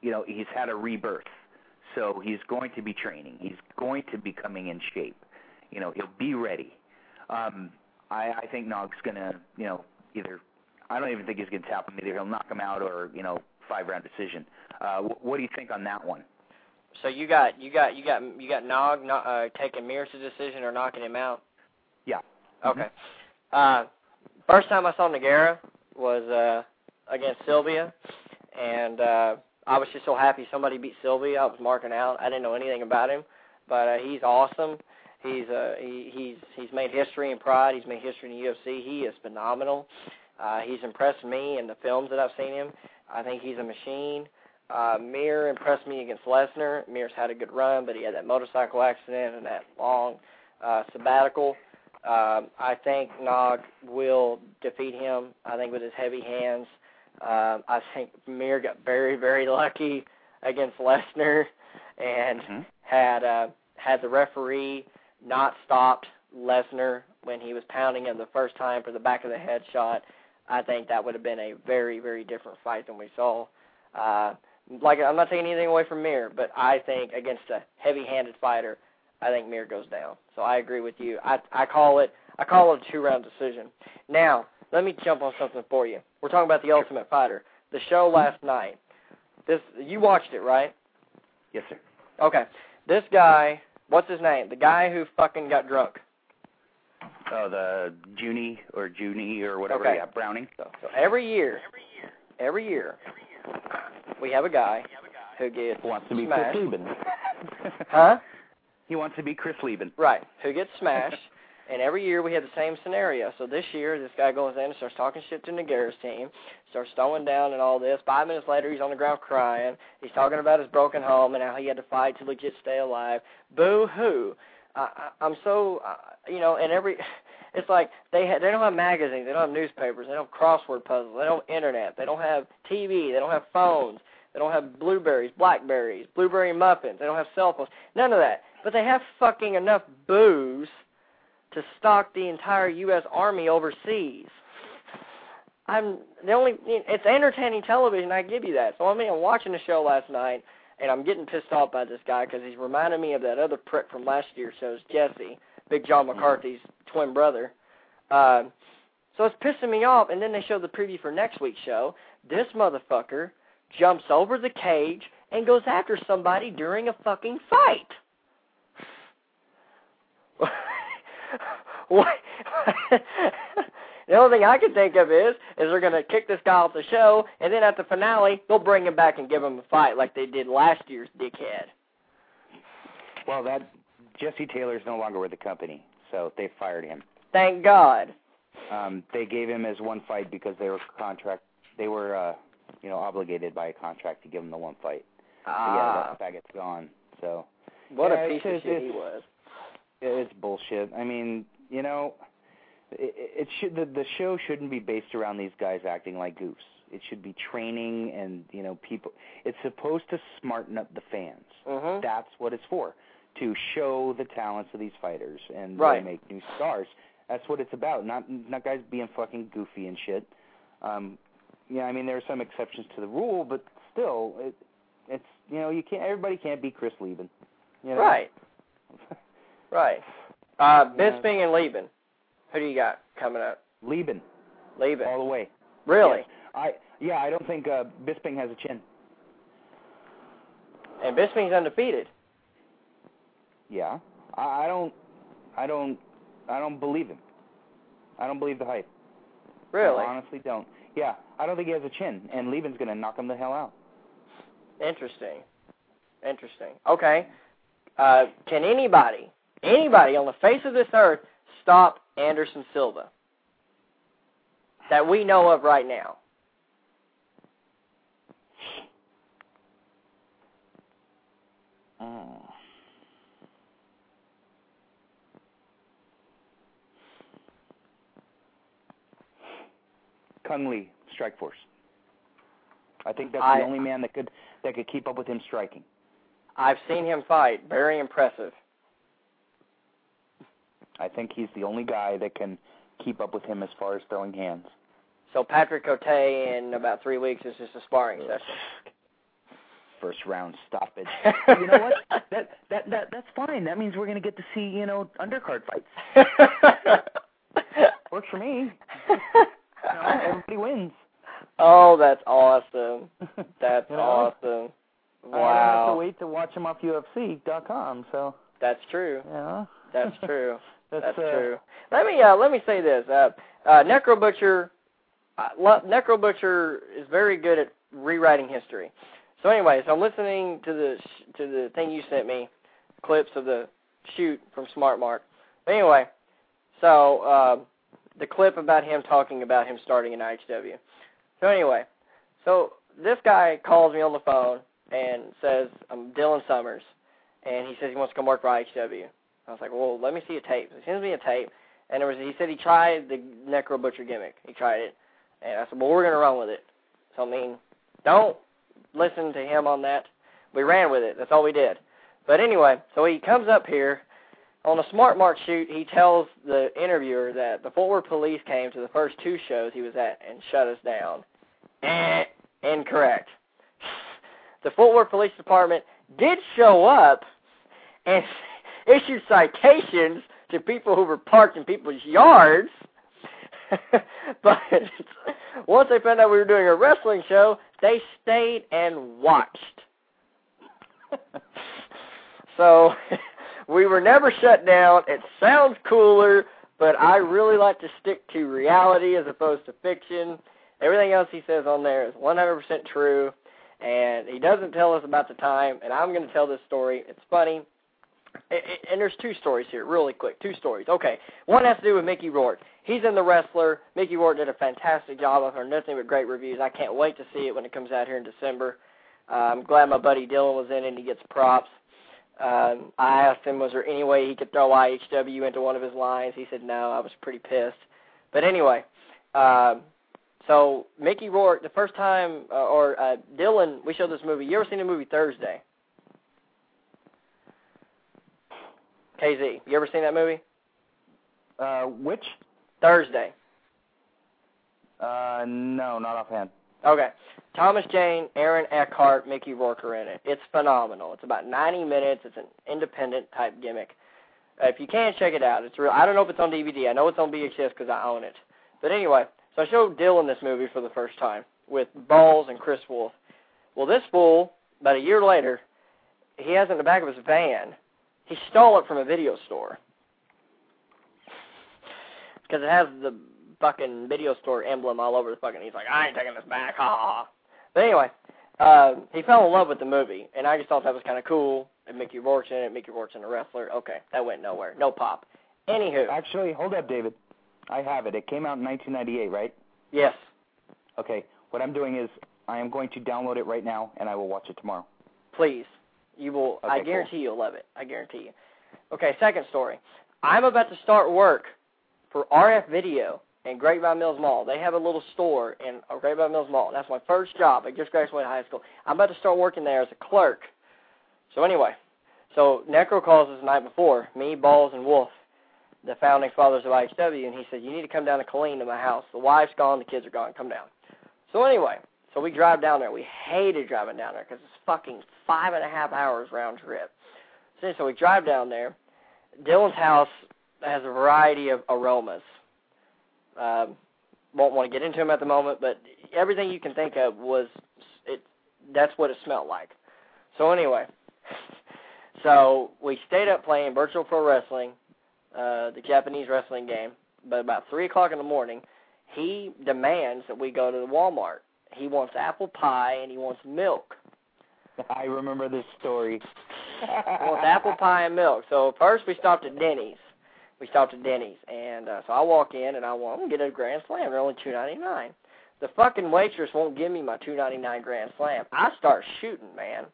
you know, he's had a rebirth. So he's going to be training. He's going to be coming in shape. You know, he'll be ready. Um, I, I think Nog's going to, you know, either, I don't even think he's going to tap him. Either he'll knock him out or, you know, five round decision. Uh, wh- what do you think on that one? So you got you got you got you got Nog not, uh, taking Mir's decision or knocking him out. Yeah. Okay. Uh, first time I saw Nogueira was uh, against Sylvia, and uh, I was just so happy somebody beat Sylvia. I was marking out. I didn't know anything about him, but uh, he's awesome. He's uh, he, he's he's made history in Pride. He's made history in the UFC. He is phenomenal. Uh, he's impressed me in the films that I've seen him. I think he's a machine. Uh, Mir impressed me against Lesnar. Mir's had a good run, but he had that motorcycle accident and that long uh, sabbatical. Um, I think Nog will defeat him. I think with his heavy hands. Um, I think Mir got very, very lucky against Lesnar, and Mhm. had uh, had the referee not stopped Lesnar when he was pounding him the first time for the back of the head shot. I think that would have been a very, very different fight than we saw. Uh, like I'm not taking anything away from Mir, but I think against a heavy-handed fighter, I think Mir goes down. So I agree with you. I I call it I call it a two-round decision. Now let me jump on something for you. We're talking about the Ultimate Fighter, the show last night. This you watched it, right? Yes, sir. Okay. This guy, what's his name? The guy who fucking got drunk. Oh, the Junie or Junie or whatever. Okay. Yeah, Browning. So, so every year, every year, we have a guy who gets Wants to be smashed. Chris Leben. Huh? He wants to be Chris Leben. Right. Who gets smashed. and every year we have the same scenario. So this year, this guy goes in and starts talking shit to Nogueira's team, starts throwing down and all this. Five minutes later, he's on the ground crying. He's talking about his broken home and how he had to fight to legit stay alive. Boo hoo. I, I'm so, uh, you know, and every. It's like they ha- they don't have magazines, they don't have newspapers, they don't have crossword puzzles, they don't have internet, they don't have TV, they don't have phones. They don't have blueberries, blackberries, blueberry muffins. They don't have cell phones. None of that. But they have fucking enough booze to stock the entire U.S. Army overseas. I'm the only. It's entertaining television. I give you that. So I mean, I'm watching the show last night, and I'm getting pissed off by this guy because he's reminding me of that other prick from last year's shows, Jesse, Big John McCarthy's twin brother. Uh, so it's pissing me off. And then they show the preview for next week's show. This motherfucker jumps over the cage and goes after somebody during a fucking fight. what? the only thing I can think of is is they're going to kick this guy off the show, and then at the finale they'll bring him back and give him a fight like they did last year's dickhead. Well, that Jesse Taylor's no longer with the company, so they fired him. Thank God. Um, they gave him his one fight because they were contract. They were, uh, you know, obligated by a contract to give him the one fight. Ah, yeah, that faggot's gone. So what yeah, a piece of shit he was. It's bullshit. I mean, you know, it, it should the the show shouldn't be based around these guys acting like goofs. It should be training and you know people. It's supposed to smarten up the fans. Mm-hmm. That's what it's for, to show the talents of these fighters and Right. really make new stars. That's what it's about. Not not guys being fucking goofy and shit. Um, yeah, I mean there are some exceptions to the rule, but still, it, it's you know you can't. Everybody can't be Chris Leben. You know? Right. Right. Uh. Bisping and Leben. Who do you got coming up? Leben Leben. all the way. Really? Yes. I yeah, I don't think uh, Bisping has a chin. And Bisping's undefeated. Yeah, I, I don't, I don't, I don't believe him. I don't believe the hype. Really? I honestly don't. Yeah, I don't think he has a chin, and Leben's gonna knock him the hell out. Interesting. Interesting. Okay. Uh, can anybody, anybody on the face of this earth stop Anderson Silva? That we know of right now. Oh. Cung Le, Strike Force. I think that's I- the only man that could that could keep up with him striking. I've seen him fight. Very impressive. I think he's the only guy that can keep up with him as far as throwing hands. So Patrick Cote in about three weeks is just a sparring session. First round stoppage. you know what? That that that that's fine. That means we're gonna get to see you know undercard fights. Works for me. You know, everybody wins. oh, that's awesome. That's You know? awesome. I don't have to wait to watch him off UFC.com. So That's true. yeah, That's true. That's, That's true. Let me uh, let me say this. Uh, uh, Necro Butcher, uh, lo- Necro Butcher is very good at rewriting history. So anyway, so I'm listening to the sh- to the thing you sent me, clips of the shoot from Smart Mark. But anyway, so uh, the clip about him talking about him starting in IHW. So anyway, so this guy calls me on the phone and says I'm Dylan Summers, and he says he wants to come work for IHW. I was like, well, let me see a tape. So he sends me a tape, and there was he said he tried the Necro Butcher gimmick. He tried it, and I said, well, we're gonna run with it. So I mean, don't listen to him on that. We ran with it. That's all we did. But anyway, so he comes up here on a Smart Mark shoot. He tells the interviewer that the Fort Worth police came to the first two shows he was at and shut us down. Eh, incorrect. The Fort Worth Police Department did show up and issued citations to people who were parked in people's yards. but once they found out we were doing a wrestling show, they stayed and watched. so we were never shut down. It sounds cooler, but I really like to stick to reality as opposed to fiction. Everything else he says on there is 100% true, and he doesn't tell us about the time, and I'm going to tell this story. It's funny. And there's two stories here, really quick. Two stories. Okay. One has to do with Mickey Rourke. He's in The Wrestler. Mickey Rourke did a fantastic job. I've heard nothing but great reviews. I can't wait to see it when it comes out here in December. Uh, I'm glad my buddy Dylan was in it and he gets props. Um, I asked him, was there any way he could throw IHW into one of his lines? He said no. I was pretty pissed. But anyway, um, So Mickey Rourke, the first time, uh, or uh, Dylan, we showed this movie. You ever seen the movie Thursday? KZ, you ever seen that movie? Uh, which? Thursday. Uh, no, not offhand. Okay. Thomas Jane, Aaron Eckhart, Mickey Rourke are in it. It's phenomenal. It's about 90 minutes. It's an independent type gimmick. Uh, if you can, check it out. It's real. I don't know if it's on DVD. I know it's on VHS because I own it. But anyway, so I showed Dylan this movie for the first time with Balls and Chris Wolf. Well, this fool, about a year later, he has in the back of his van. He stole it from a video store because it has the fucking video store emblem all over the fucking. He's like, I ain't taking this back, ha ha. ha. But anyway, uh, he fell in love with the movie, and I just thought that was kind of cool. And Mickey Rourke's in it. Mickey Rourke's in a wrestler. Okay, that went nowhere. No pop. Anywho, Actually, hold up, David. I have it. It came out in 1998, right? yes, Okay. What I'm doing is I am going to download it right now, and I will watch it tomorrow. please. You will. I Okay, guarantee you'll love it. I guarantee you. Okay, second story. I'm about to start work for RF Video in Grapevine Mills Mall. They have a little store in oh, Great Grapevine Mills Mall. That's my first job. I just graduated high school. I'm about to start working there as a clerk. So anyway, so Necro calls us the night before, me, Balls, and Wolf, the founding fathers of IHW, and he said, you need to come down to Killeen to my house. The wife's gone, the kids are gone. Come down. So anyway, so we drive down there. We hated driving down there because it's fucking five and a half hours round trip. So, we drive down there. Dylan's house has a variety of aromas. Um, won't want to get into them at the moment, but everything you can think of was it. That's what it smelled like. So anyway, so we stayed up playing virtual pro wrestling, uh, the Japanese wrestling game. But about three o'clock in the morning, he demands that we go to the Walmart. He wants apple pie and he wants milk. I remember this story. He wants apple pie and milk. So first we stopped at Denny's. We stopped at Denny's, and uh, so I walk in and I want to get a Grand Slam. They're only two ninety nine. The fucking waitress won't give me my two ninety nine Grand Slam. I start shooting, man.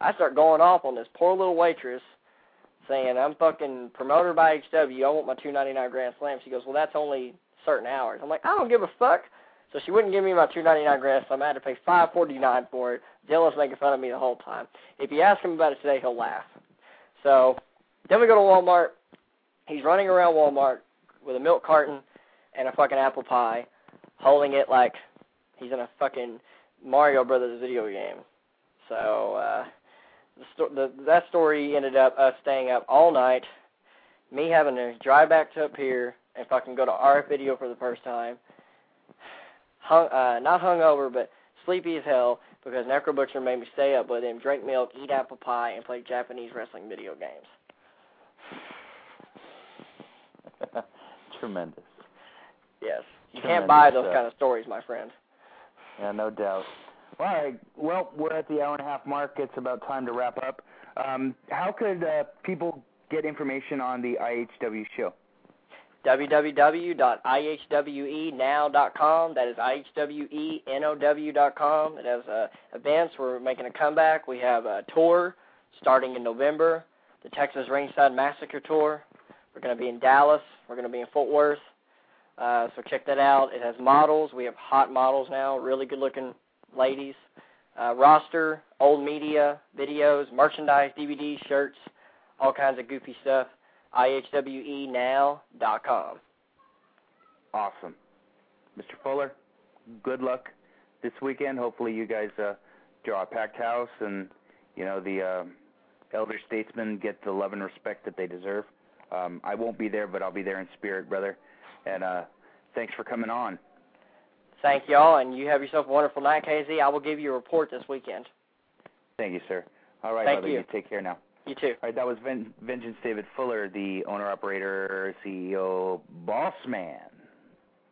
I start going off on this poor little waitress, saying I'm fucking promoter by HW. I want my two ninety nine Grand Slam. She goes, well, that's only certain hours. I'm like, I don't give a fuck. So she wouldn't give me my two ninety nine Grand Slam. I had to pay five forty nine for it. Dylan's making fun of me the whole time. If you ask him about it today, he'll laugh. So then we go to Walmart. He's running around Walmart with a milk carton and a fucking apple pie, holding it like he's in a fucking Mario Brothers video game. So uh, the, sto- the that story ended up us staying up all night, me having to drive back to up here and fucking go to RF video for the first time. Hung, uh, not hungover, but sleepy as hell because Necro Butcher made me stay up with him, drink milk, eat apple pie, and play Japanese wrestling video games. Tremendous. Yes. You Tremendous can't buy those stuff. kind of stories, my friend. Yeah, no doubt. All right. Well, we're at the hour and a half mark. It's about time to wrap up. Um, how could uh, people get information on the IHW show? www.ihwenow.com. That is ihwenow.com. It has uh, events. We're making a comeback. We have a tour starting in November, the Texas Ringside Massacre Tour. We're going to be in Dallas. We're going to be in Fort Worth. Uh, so check that out. It has models. We have hot models now, really good-looking ladies. Uh, roster, old media, videos, merchandise, DVDs, shirts, all kinds of goofy stuff. ihwenow.com. Awesome. Mr. Fuller, good luck this weekend. Hopefully you guys uh, draw a packed house and, you know, the uh, elder statesmen get the love and respect that they deserve. Um, I won't be there, but I'll be there in spirit, brother. And uh, thanks for coming on. Thank y'all, and you have yourself a wonderful night, KZ. I will give you a report this weekend. Thank you, sir. All right, Thank brother. you. take care now. You too. All right, that was Ven- Vengeance David Fuller, the owner, operator, CEO, boss man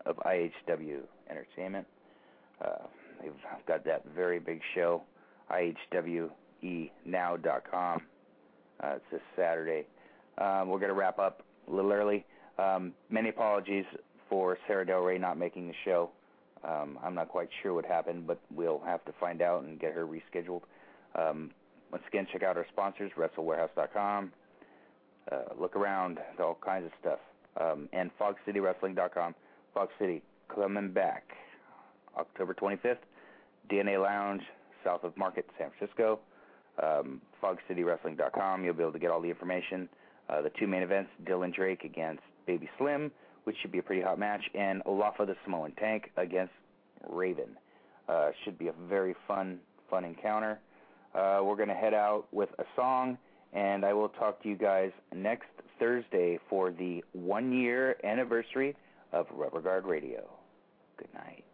of IHW Entertainment. Uh, they've got that very big show, IHWEnow.com. Uh, it's this Saturday. Um, we're going to wrap up a little early. Um, many apologies for Sara Del Rey not making the show. Um, I'm not quite sure what happened, but we'll have to find out and get her rescheduled. Um, once again, check out our sponsors, WrestleWarehouse.com. Uh, look around, all kinds of stuff. Um, and FogCityWrestling.com. Fog City coming back October 25th, DNA Lounge, south of Market, San Francisco. Um, FogCityWrestling.com. You'll be able to get all the information. Uh, the two main events: Dylan Drake against Baby Slim, which should be a pretty hot match, and Olafa the Samoan Tank against Raven. Uh, should be a very fun, fun encounter. Uh, we're going to head out with a song, and I will talk to you guys next Thursday for the one year anniversary of Rubber Guard Radio. Good night.